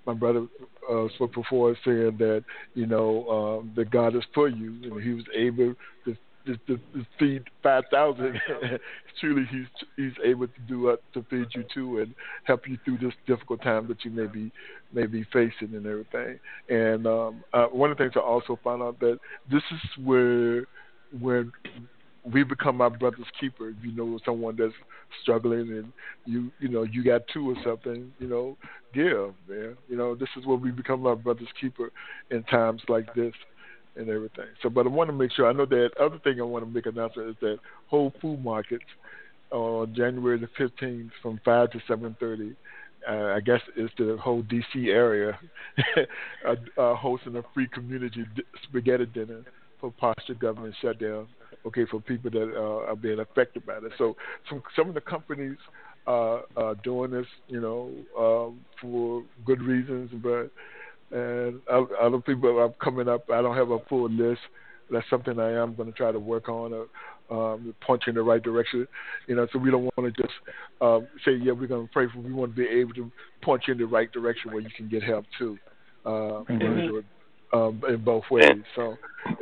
my brother uh, spoke before saying that you know um, that God is for you, and He was able to, to, to feed five thousand. Truly, He's He's able to do it to feed you too and help you through this difficult time that you may be may be facing and everything. And um, uh, one of the things I also found out that this is where where we become our brother's keeper. If you know someone that's struggling and you you know you got two or something, you know, give, man. You know, this is where we become our brother's keeper in times like this and everything. So, but I want to make sure. I know that other thing I want to make announcement is that Whole Food Markets on January the fifteenth from five to seven thirty. Uh, I guess it's the whole DC area uh, uh, hosting a free community spaghetti dinner for partial government shutdown okay, for people that uh, are being affected by this. So some some of the companies uh, are doing this, you know, um, for good reasons, but and other people are coming up. I don't have a full list. That's something I am going to try to work on. Uh, um, point in the right direction, you know. So we don't want to just um, say, yeah, we're going to pray for. We want to be able to point you in the right direction where you can get help too. Uh, mm-hmm um, in both ways. So,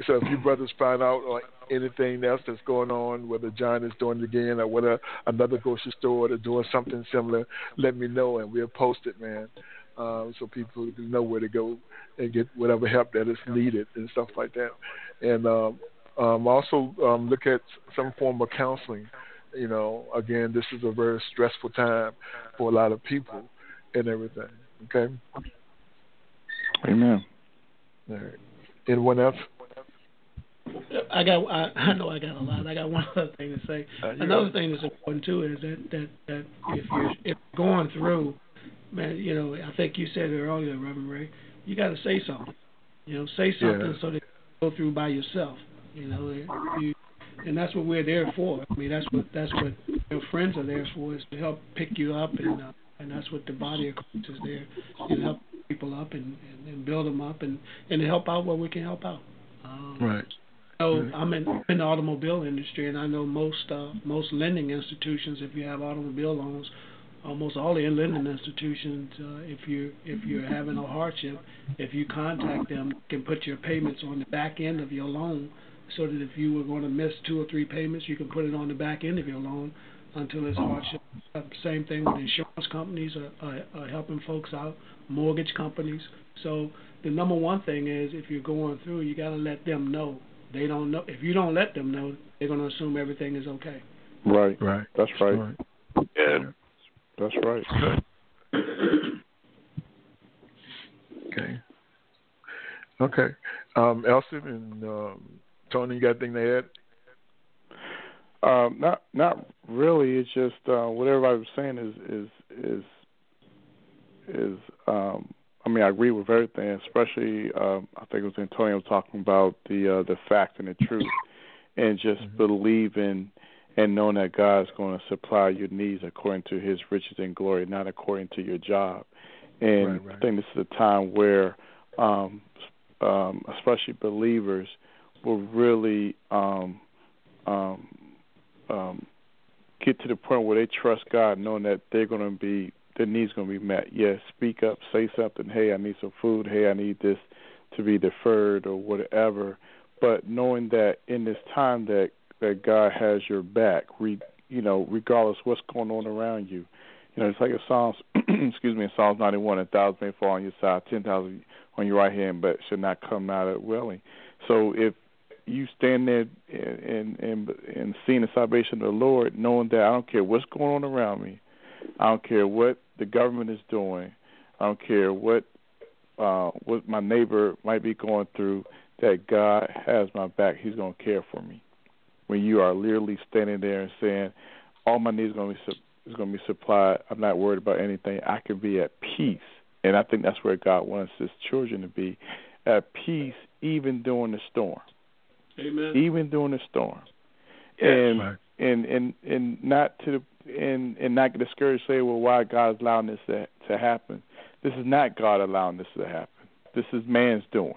so if you brothers find out like anything else that's going on, whether Giant is doing it again or whether another grocery store is doing something similar, let me know and we'll post it, man, um, so people can know where to go and get whatever help that is needed and stuff like that. And um, um, also um, look at some form of counseling. You know, again, this is a very stressful time for a lot of people and everything. Okay. Amen. All right. Anyone else? I got. I, I know I got a lot. I got one other thing to say. Uh, Another know. thing that's important too is that that that if you're if going through, man, you know, I think you said it earlier, Reverend Ray. You got to say something. You know, say something yeah. so that you go through by yourself. You know, you, and that's what we're there for. I mean, that's what that's what your friends are there for is to help pick you up, and uh, and that's what the body of Christ is there to help people up and, and, and build them up and and help out where we can help out. Um, right. So I'm in, in the automobile industry, and I know most uh, most lending institutions, if you have automobile loans, almost all the lending institutions, uh, if you if you're having a hardship, if you contact them, can put your payments on the back end of your loan, so that if you were going to miss two or three payments, you can put it on the back end of your loan until it's hardship. Same thing with insurance companies are, are, are helping folks out mortgage companies. So the number one thing is if you're going through, you got to let them know. They don't know. If you don't let them know, they're going to assume everything is okay. Right. Right. That's right. right. Yeah. That's right. okay. Okay. Um, Elston and um, Tony, you got anything to add? Um, not not really. It's just uh, what everybody was saying is is is is um I mean I agree with everything, especially um I think it was Antonio talking about the uh the fact and the truth and just mm-hmm. believing and knowing that God is going to supply your needs according to his riches and glory, not according to your job. And right, right. I think this is a time where um um especially believers will really um um um get to the point where they trust God knowing that they're going to be their needs going to be met. Yes, speak up, say something. Hey, I need some food. Hey, I need this to be deferred or whatever. But knowing that in this time that that God has your back, re, you know, regardless what's going on around you. You know, it's like in Psalms, excuse me, in Psalms 91, a thousand may fall on your side, ten thousand on your right hand, but should not come out of willing. So if you stand there and and and seeing the salvation of the Lord, knowing that I don't care what's going on around me, I don't care what the government is doing. I don't care what uh, what my neighbor might be going through. That God has my back. He's going to care for me. When you are literally standing there and saying, "All my needs are going to be su- is going to be supplied. I'm not worried about anything. I can be at peace." And I think that's where God wants His children to be, at peace even during the storm. Amen. Even during the storm. Yes, and right. And and and not to and and not get discouraged. Say, well, why God is allowing this to, to happen? This is not God allowing this to happen. This is man's doing.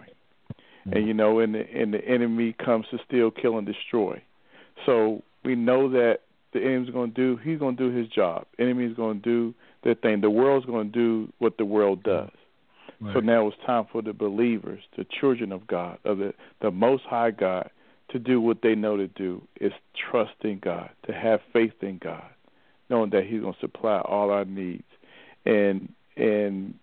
Mm-hmm. And you know, and the and the enemy comes to steal, kill, and destroy. So we know that the enemy's going to do. He's going to do his job. Enemy's going to do their thing. The world's going to do what the world does. Right. So now it's time for the believers, the children of God, of the the Most High God, to do what they know to do is trust in God, to have faith in God, knowing that He's going to supply all our needs, and and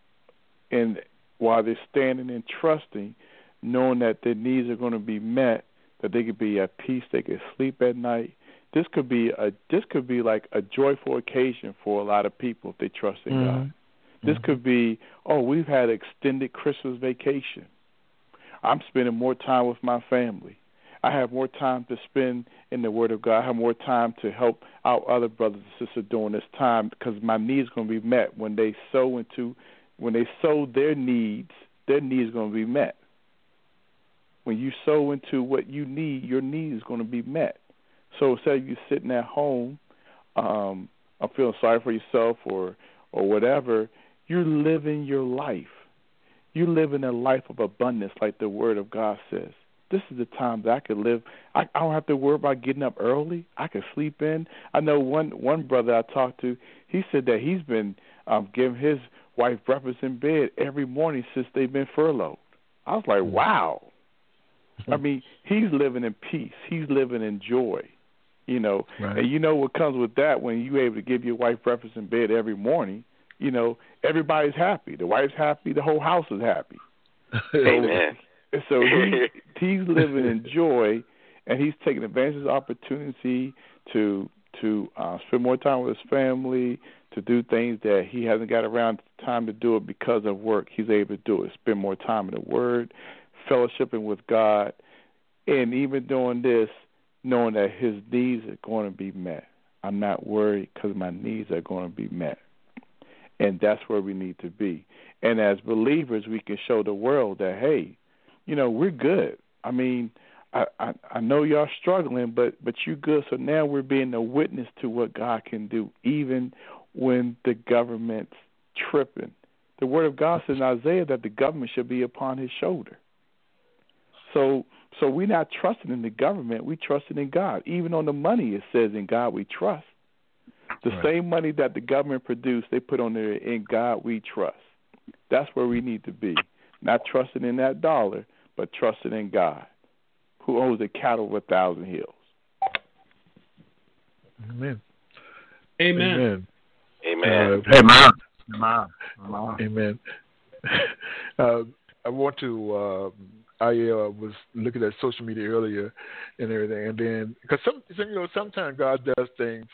and while they're standing and trusting, knowing that their needs are going to be met, that they could be at peace, they could sleep at night. This could be a this could be like a joyful occasion for a lot of people if they trust in Mhm. God. This could be, oh, we've had extended Christmas vacation. I'm spending more time with my family. I have more time to spend in the Word of God. I have more time to help out other brothers and sisters during this time because my needs going to be met when they sow into, when they sow their needs. Their needs going to be met. When you sow into what you need, your need is going to be met. So instead of you sitting at home, um, I'm feeling sorry for yourself or or whatever, you're living your life. You're living a life of abundance, like the Word of God says. This is the time that I could live. I, I don't have to worry about getting up early. I can sleep in. I know one one brother I talked to. He said that he's been um, giving his wife breakfast in bed every morning since they've been furloughed. I was like, wow. I mean, he's living in peace. He's living in joy. You know, Right. and you know what comes with that when you're able to give your wife breakfast in bed every morning. You know, everybody's happy. The wife's happy. The whole house is happy. Amen. So he he's living in joy, and he's taking advantage of the opportunity to to uh, spend more time with his family, to do things that he hasn't got around time to do it because of work. He's able to do it. Spend more time in the Word, fellowshipping with God, and even doing this, knowing that his needs are going to be met. I'm not worried because my needs are going to be met. And that's where we need to be. And as believers, we can show the world that, hey, you know, we're good. I mean, I, I I know y'all struggling, but but you're good. So now we're being a witness to what God can do, even when the government's tripping. The Word of God says in Isaiah that the government should be upon His shoulder. So so we're not trusting in the government. We trusting in God. Even on the money, it says in God we trust. The Right. same money that the government produced, they put on there in God we trust. That's where we need to be. Not trusting in that dollar, but trusting in God, who owns the cattle of a thousand hills. Amen. Amen. Amen. Amen. Uh, Hey, man. Man. man. Amen. uh, I want to. Uh, I uh, was looking at social media earlier and everything, and then because some, some, you know, sometimes God does things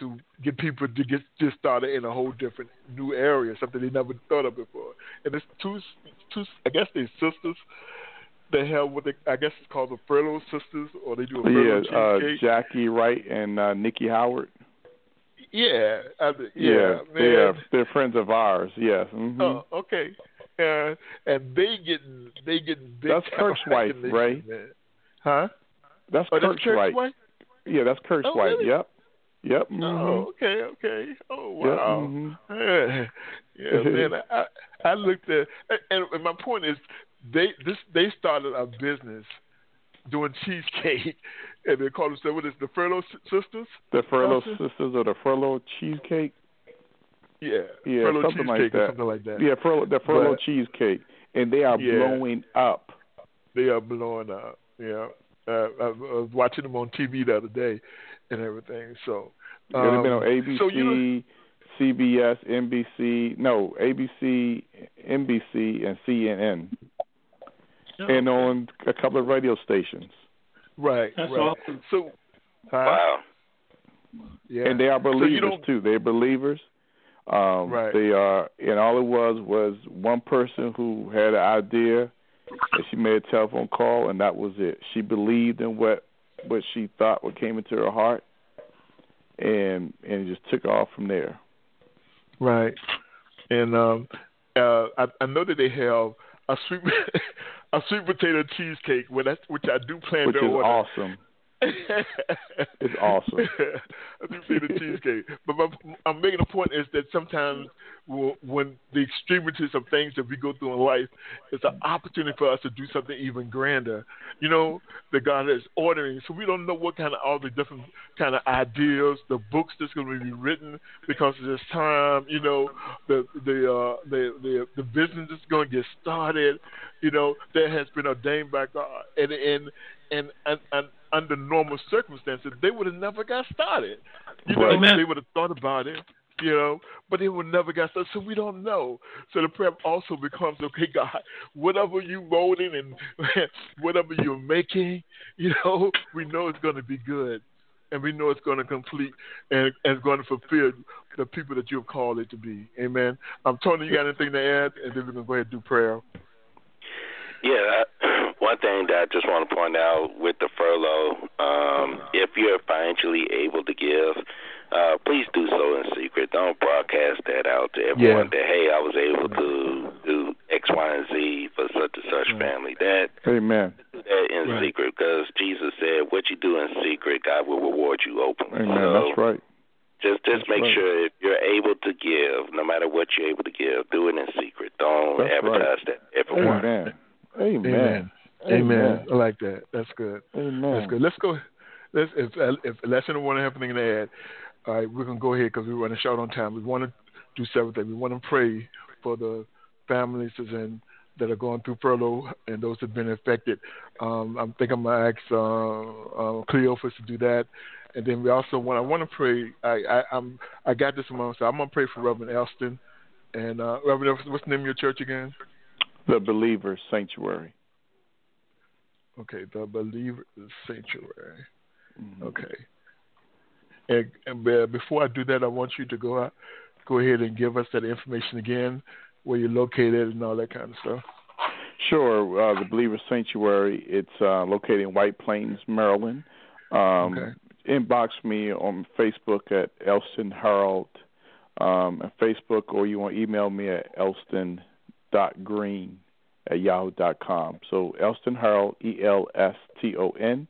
to get people to get just started in a whole different new area, something they never thought of before. And it's two, two. I guess they're sisters. They have what they, I guess it's called the Furlough Sisters, or they do a Yeah, Furlough uh. Jackie Wright and uh, Nikki Howard. yeah, I, yeah, yeah, they're they're friends of ours. Yes. hmm Oh, okay. Uh, and they getting they getting big That's Kirk's wife, man. Huh? That's Oh, Kirk's that's Kirk's Wright. wife. Yeah, that's Kirk's Oh, wife. really? Yep. Yep. hmm Oh, okay, okay. Oh, Yep, wow. mhm. Yeah, yeah, man. I I looked at and, and my point is they this they started a business doing cheesecake and they called themselves what is it, the Furlough Sisters? The Furlough Awesome. Sisters or the Furlough Cheesecake. Yeah, Yeah, Furlough something like cheesecake or that. something like that. Yeah, Furlough, the Furlough But- Cheesecake, and they are Yeah. blowing up. they are blowing up. Yeah, uh, I, I was watching them on TV the other day and everything. So Yeah, they've been on um, ABC, So you know, CBS, NBC, no ABC, NBC, and CNN, and on a couple of radio stations. right, That's right. awesome. So, huh? Wow. yeah, And they are believers don't- too. They're believers. Um, Right. They are, and all it was was one person who had an idea, and she made a telephone call, and that was it. She believed in what what she thought, what came into her heart, and and it just took off from there. Right. And um, uh, I, I know that they have a sweet a sweet potato cheesecake, which I do plan which to is order. awesome. it's awesome. I do see the cheesecake, but my, I'm making a point is that sometimes when the extremities of things that we go through in life, it's an opportunity for us to do something even grander. You know, that God is ordering, so we don't know what kind of all the different kind of ideas, the books that's going to be written because of this time. You know, the the uh, the the the business is going to get started. You know, that has been ordained by God, and and and and, and under normal circumstances, they would have never got started. You know, Amen. they would have thought about it, you know, but they would never got started. So we don't know. So the prayer also becomes, okay, God, whatever you're molding and whatever you're making, you know, we know it's going to be good. And we know it's going to complete and, and it's going to fulfill the people that you have called it to be. Amen. Um, Tony, you got anything to add? And then we're going to go ahead and do prayer. Yeah, one thing that I just want to point out with the furlough, um, if you're financially able to give, uh, please do so in secret. Don't broadcast that out to everyone Yeah. that hey, I was able to do X, Y, and Z for such and such Mm. family. That Amen. do that in Right. secret because Jesus said, "What you do in secret, God will reward you openly." Amen. So That's right. just just That's make right. sure if you're able to give, no matter what you're able to give, do it in secret. Don't That's advertise that everyone. Amen. Amen. Amen. Amen. I like that. That's good. Amen. That's good. Let's go. Let's if if unless anyone have anything to add, all right, we're gonna go ahead because we're running short on time. We want to do several things. We want to pray for the families and that are going through furlough and those that have been affected. Um, I think I'm gonna ask uh, uh, Cleophas to do that, and then we also want I want to pray. I, I I'm I got this in my own, so I'm gonna pray for Reverend Elston. And uh, Reverend, Elston, what's the name of your church again? The Believer's Sanctuary. Okay, the Believer Sanctuary. Mhm. Okay. And, and before I do that, I want you to go out, go ahead and give us that information again, where you're located and all that kind of stuff. Sure. Uh, the Believer Sanctuary. It's uh, located in White Plains, Maryland. Um, Okay. Inbox me on Facebook at Elston Harold um, Facebook, or you want to email me at elston.green at yahoo.com. So Elston Harold, E L S T O N,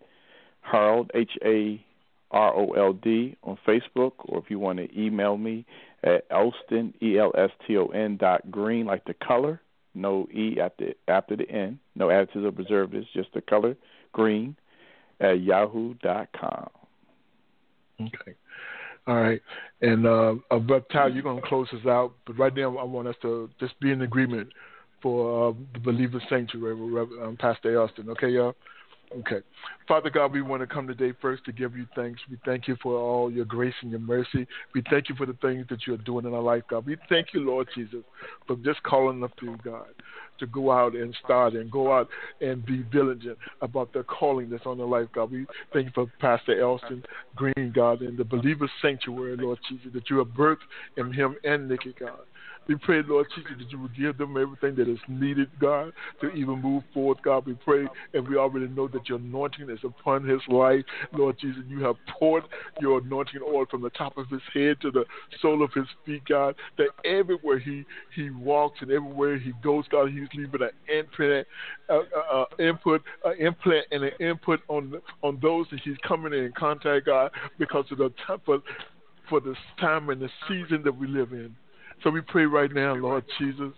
Harold, H A R O L D on Facebook, or if you want to email me at Elston, E L S T O N dot green, like the color, no E after after the N, no additives or preservatives, just the color green at yahoo.com. Okay. All right. And uh, but you're gonna close us out. But right now, I want us to just be in agreement for uh, the Believer Sanctuary um, Pastor Elston. Okay, y'all. Okay. Father God, we want to come today first to give you thanks. We thank you for all your grace and your mercy. We thank you for the things that you're doing in our life, God. We thank you, Lord Jesus, for just calling us to God to go out and start and go out and be diligent about the calling that's on their life, God. We thank you for Pastor Elston Green, God, and the Believer's Sanctuary, Lord Jesus, that you have birthed in him and Nikki, God. We pray, Lord Jesus, that you will give them everything that is needed, God, to even move forward, God. We pray, and we already know that your anointing is upon his life. Lord Jesus, you have poured your anointing oil from the top of his head to the sole of his feet, God, that everywhere he, he walks and everywhere he goes, God, he's leaving an imprint, uh, uh, uh, input, uh, implant and an input on on those that he's coming in contact, God, because of the time for this time and the season that we live in. So we pray right now, Lord Jesus,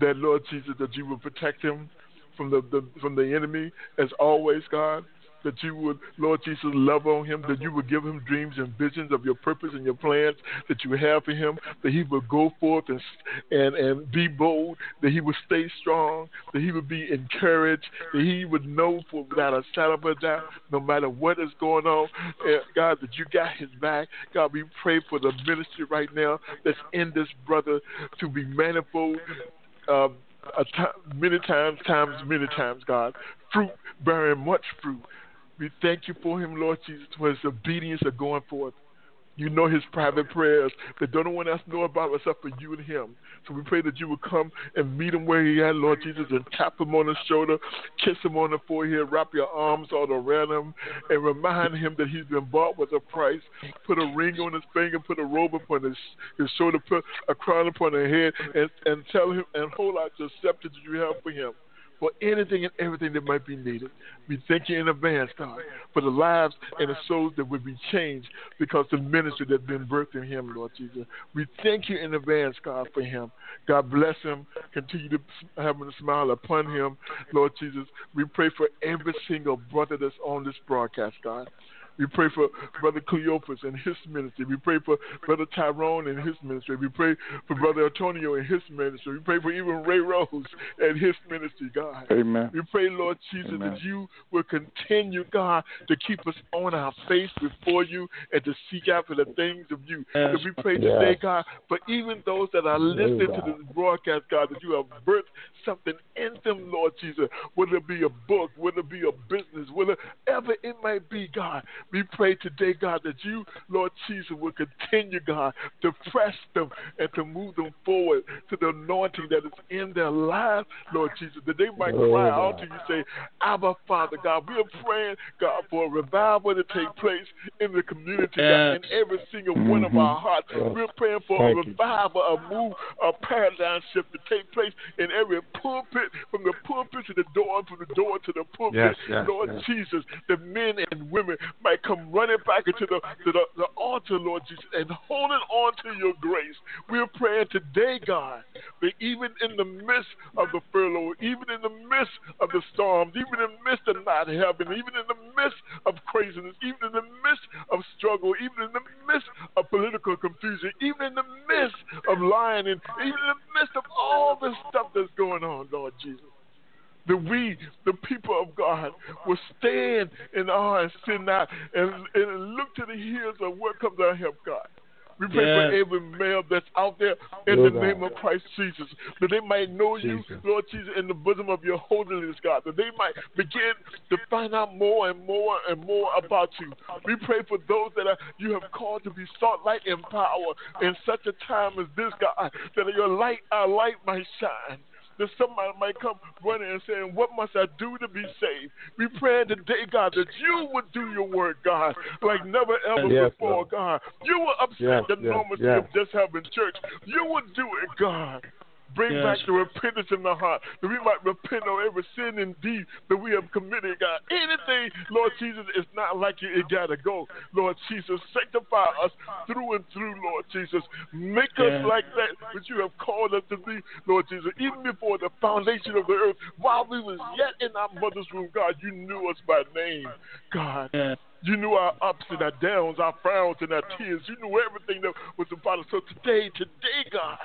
that Lord Jesus, that you will protect him from the, the from the enemy as always, God. That you would, Lord Jesus, love on him, that you would give him dreams and visions of your purpose and your plans that you have for him, that he would go forth and and and be bold, that he would stay strong, that he would be encouraged, that he would know for without a shadow of a doubt, no matter what is going on, uh, God, that you got his back. God, we pray for the ministry right now that's in this brother to be manifold. T- many times, times, many times, God, fruit bearing much fruit. We thank you for him, Lord Jesus, for his obedience of going forth You know his private prayers that don't want us to know about except for you and him. So we pray that you would come and meet him where he at, Lord Jesus, and tap him on the shoulder, kiss him on the forehead, wrap your arms all around him, and remind him that he's been bought with a price. Put a ring on his finger, put a robe upon his, his shoulder, put a crown upon his head, and, and tell him and hold out the scepter that you have for him for anything and everything that might be needed. We thank you in advance, God, for the lives and the souls that will be changed because the ministry that's been birthed in him, Lord Jesus. We thank you in advance, God, for him. God bless him. Continue to have a smile upon him, Lord Jesus. We pray for every single brother that's on this broadcast, God. We pray for Brother Cleophas and his ministry. We pray for Brother Tyrone and his ministry. We pray for Brother Antonio and his ministry. We pray for even Ray Rose and his ministry, God. Amen. We pray, Lord Jesus, Amen. that you will continue, God, to keep us on our face before you and to seek after the things of you. Yes. We pray Yes. today, God, for even those that are listening to this broadcast, God, that you have birthed something in them, Lord Jesus, whether it be a book, whether it be a business, whatever it might be, God. We pray today, God, that you, Lord Jesus, will continue, God, to press them and to move them forward to the anointing that is in their lives, Lord Jesus, that they might Oh, cry out to you, say, Abba, Father, God. We are praying, God, for a revival to take place in the community, God, in every single one of mm-hmm. our hearts. Yes. We're praying for Thank a you. revival, a move, a paradigm shift to take place in every pulpit, from the pulpit to the door, from the door to the pulpit. Yes, yes, Lord yes. Jesus, the men and women might come running back into the, to the, the altar, Lord Jesus, and holding on to your grace. We're praying today, God, that even in the midst of the furlough, even in the midst of the storms, even in the midst of not having, even in the midst of craziness, even in the midst of struggle, even in the midst of political confusion, even in the midst of lying, and even in the midst of all the stuff that's going on, Lord Jesus that we, the people of God, will stand in awe and sit not and, and look to the hills of what comes our help, God. We pray for every male that's out there in Oh, the God. name of Christ Jesus, that they might know you, Lord Jesus, in the bosom of your holiness, God, that they might begin to find out more and more and more about you. We pray for those that are, you have called to be salt, light, and power in such a time as this, God, that your light, our light might shine that somebody might come running and saying, What must I do to be saved? We pray today, God, that you would do your work, God, like never ever Yes, before, Lord. God. You will upset Yes, the yes, normalcy of just having church. You would do it, God. Bring Yes. back the repentance in the heart, that we might repent of every sin and deed that we have committed, God. Anything, Lord Jesus, is not like you, it got to go. Lord Jesus, sanctify us through and through, Lord Jesus. Make us like that which you have called us to be, Lord Jesus. Even before the foundation of the earth, while we was yet in our mother's womb, God, you knew us by name, God. Yes. You knew our ups and our downs, our frowns and our tears. You knew everything that was about us. So today, today, God,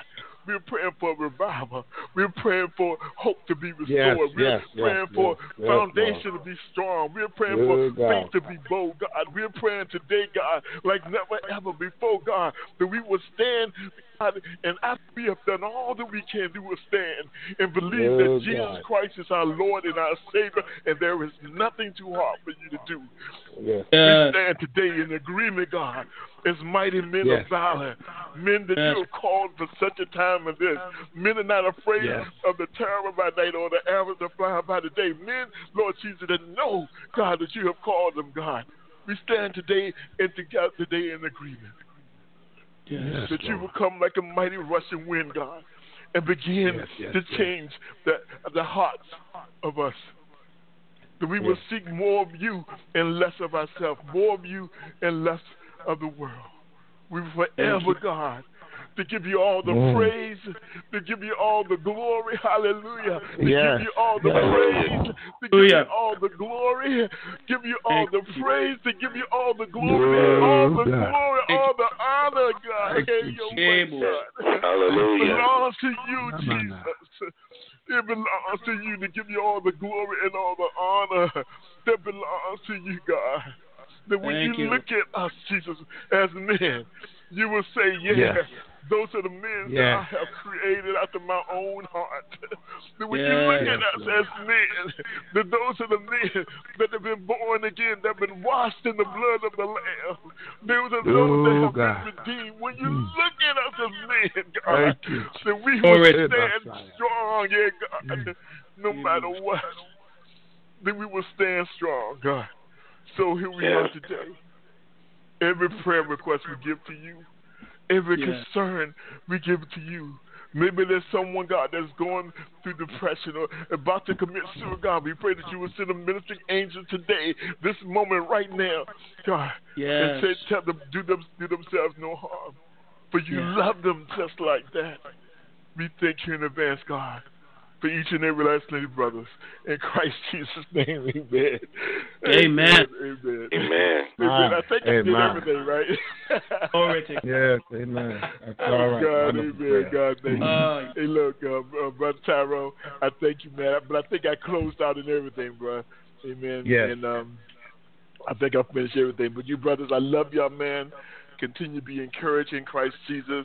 we're praying for revival. We're praying for hope to be restored. Yes, we're yes, praying for yes, yes, foundation to be strong. We're praying Good for God. faith to be bold, God. We're praying today, God, like never ever before, God, that we will stand, God, and after we have done all that we can do, we'll stand and believe that Good Jesus God. Christ is our Lord and our Savior, and there is nothing too hard for you to do. Yes. We stand today in agreement, God, as mighty men Yes. of valor, men that Yes. you have called for such a time as this. Men are not afraid Yes. of the terror by night or the arrows that fly by the day. Men, Lord Jesus, that know, God, that you have called them, God. We stand today and together today in agreement Yes. that you will come like a mighty rushing wind, God, and begin Yes, yes, to change the the hearts of us. That we will seek more of you and less of ourselves, more of you and less of the world. We will forever. God, to give you all the Mm. praise, to give you all the glory, hallelujah, to Yes. give you all the Yes. praise, to give you all the glory, give you all Thank the you. praise, to give you all the glory, all the glory, Thank all the honor, God. Hey, you, your Jesus. word, God. Hallelujah. It belongs to you. Jesus. It belongs to you to give you all the glory and all the honor that belongs to you, God. That when you, you. look at us, Jesus, as men, you will say, yeah, Yes. Those are the men yes. that I have created after my own heart. when yes. you look at us as men, that those are the men that have been born again, that have been washed in the blood of the Lamb. Those are those oh, that have God. been redeemed. When you mm. look at us as men, God, that we will stand strong, yeah, God, mm. no matter what. That we will stand strong, God. So here we are today. Every prayer request we give to you, every concern we give to you. Maybe there's someone, God, that's going through depression or about to commit suicide. God, we pray that you will send a ministering angel today, this moment, right now, God, yes. and say, tell them, do, them, do themselves no harm. For you yes. love them just like that. We thank you in advance, God for each and every last lady brothers. In Christ Jesus' name, amen. Amen. Amen. Amen. amen. I think amen. I did everything right. Glory to Yes, amen. That's all right. God, amen. God, thank you. Uh, hey, look, uh, uh, Brother Tyrone, I thank you, man. But I think I closed out in everything, bro. Amen. Yes. And um, I think I finished everything. But you brothers, I love y'all, man continue to be encouraged in Christ Jesus.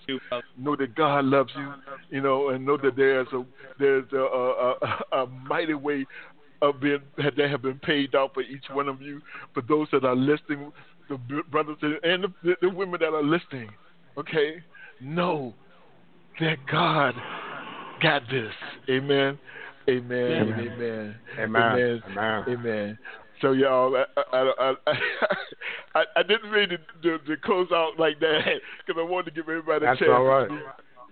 Know that God loves you, you know, and know that there's a there's a, a, a, a mighty way of being that have been paid out for each one of you. For those that are listening, the brothers and the, the women that are listening, okay, know that God got this. Amen. Amen. Amen. Amen. Amen. Amen. Amen. So y'all, I I, I, I, I didn't mean to, to, to close out like that because I wanted to give everybody That's a chance. all right.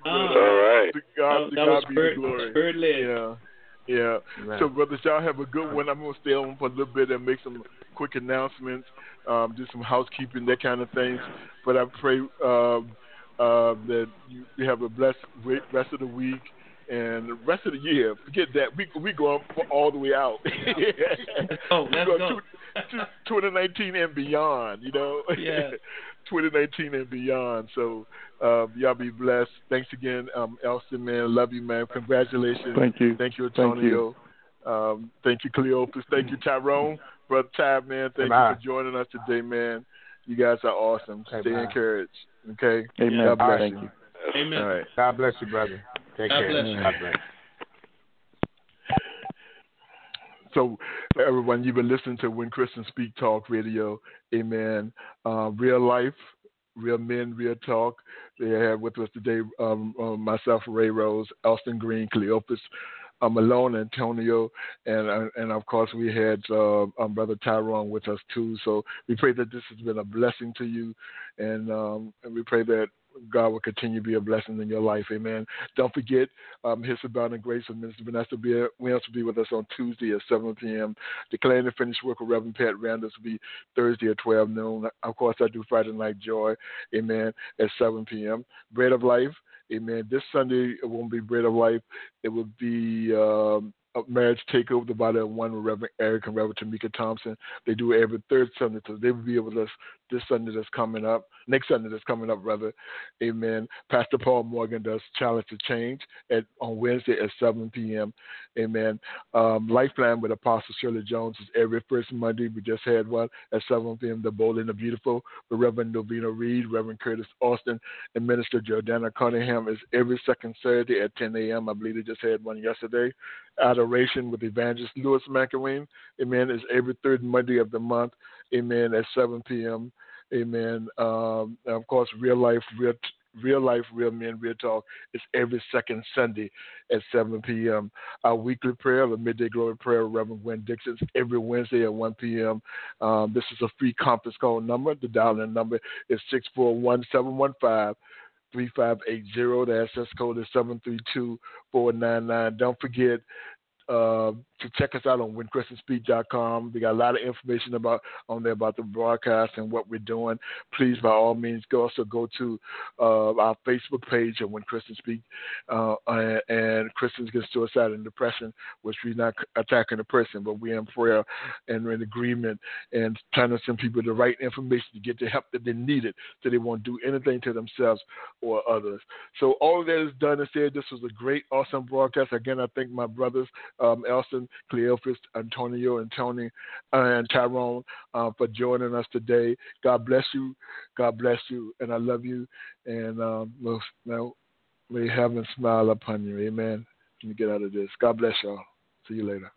Uh, all right. To God, to God be the glory. Spirit led. Yeah. Yeah. Man. So, brothers, y'all have a good one. I'm going to stay on for a little bit and make some quick announcements, um, do some housekeeping, that kind of things. But I pray um, uh, that you, you have a blessed rest of the week and the rest of the year, forget that. We we go all the way out. oh, let's go. go. To, to 2019 and beyond, you know. Yeah. 2019 and beyond. So um, y'all be blessed. Thanks again, um, Elston, man. Love you, man. Congratulations. Thank you. Thank you, Antonio. Thank you, um, thank you Cleophas. Thank you, Tyrone. Brother Ty, man. Thank Amen. you for joining us today, man. You guys are awesome. Stay Amen. encouraged. Okay. Amen. God bless Thank you. you. Amen. All right. God bless you, brother. Take God care. bless you. God bless. So, everyone, you've been listening to When Christians Speak Talk Radio. Amen. Uh, real life, real men, real talk. They have with us today um, uh, myself, Ray Rose, Elston Green, Cleophas, uh, Malone, Antonio, and uh, and of course we had uh, um, Brother Tyrone with us too. So we pray that this has been a blessing to you, and um, and we pray that God will continue to be a blessing in your life. Amen. Don't forget, um, His Abounding Grace of Minister Vanester Williams will be with us on Tuesday at 7 p.m. Declaring the finished work of Reverend Pat Randall will be Thursday at 12 noon. Of course, I do Friday Night Joy, amen, at 7 p.m. Bread of Life, amen. This Sunday, it won't be Bread of Life. It will be um, marriage takeover, the body of one with Reverend Eric and Reverend Temeka Thompson. They do it every third Sunday, so they will be with us this Sunday that's coming up, next Sunday that's coming up, rather. Amen. Pastor Paul Morgan does Challenge to Change at on Wednesday at 7 p.m. Amen. Um, Lifeline with Apostle Shirley Jones is every first Monday. We just had one at 7 p.m. The Bold and the Beautiful with Reverend Novena Reed, Reverend Curtis Alston, and Minister Jordana Cunningham is every second Saturday at 10 a.m. I believe they just had one yesterday. Adoration with Evangelist Lewis McIlwain. Amen. Is every third Monday of the month. Amen. At 7 p.m. Amen. Um, of course, real life, real, real life, real men, real talk is every second Sunday at 7 p.m. Our weekly prayer, the midday glory prayer, Reverend Gwen Dixon, every Wednesday at 1 p.m. Um, this is a free conference call number. The dial-in number is 641 3580. The access code is 732-499. Don't forget uh, to check us out on whenchristianspeak.com. We got a lot of information about on there about the broadcast and what we're doing. Please, by all means, go also go to uh, our Facebook page of When Christians Speak uh, and, and Christians Against Suicide and Depression, which we're not attacking the person, but we're in prayer and we're in agreement and trying to send people the right information to get the help that they needed so they won't do anything to themselves or others. So all that is done and said. This was a great, awesome broadcast. Again, I thank my brothers, um, Stephen, Cleophas, Antonio, and Tony, uh, and Tyrone uh, for joining us today. God bless you. God bless you. And I love you. And um, may heaven smile upon you. Amen. Let me get out of this. God bless y'all. See you later.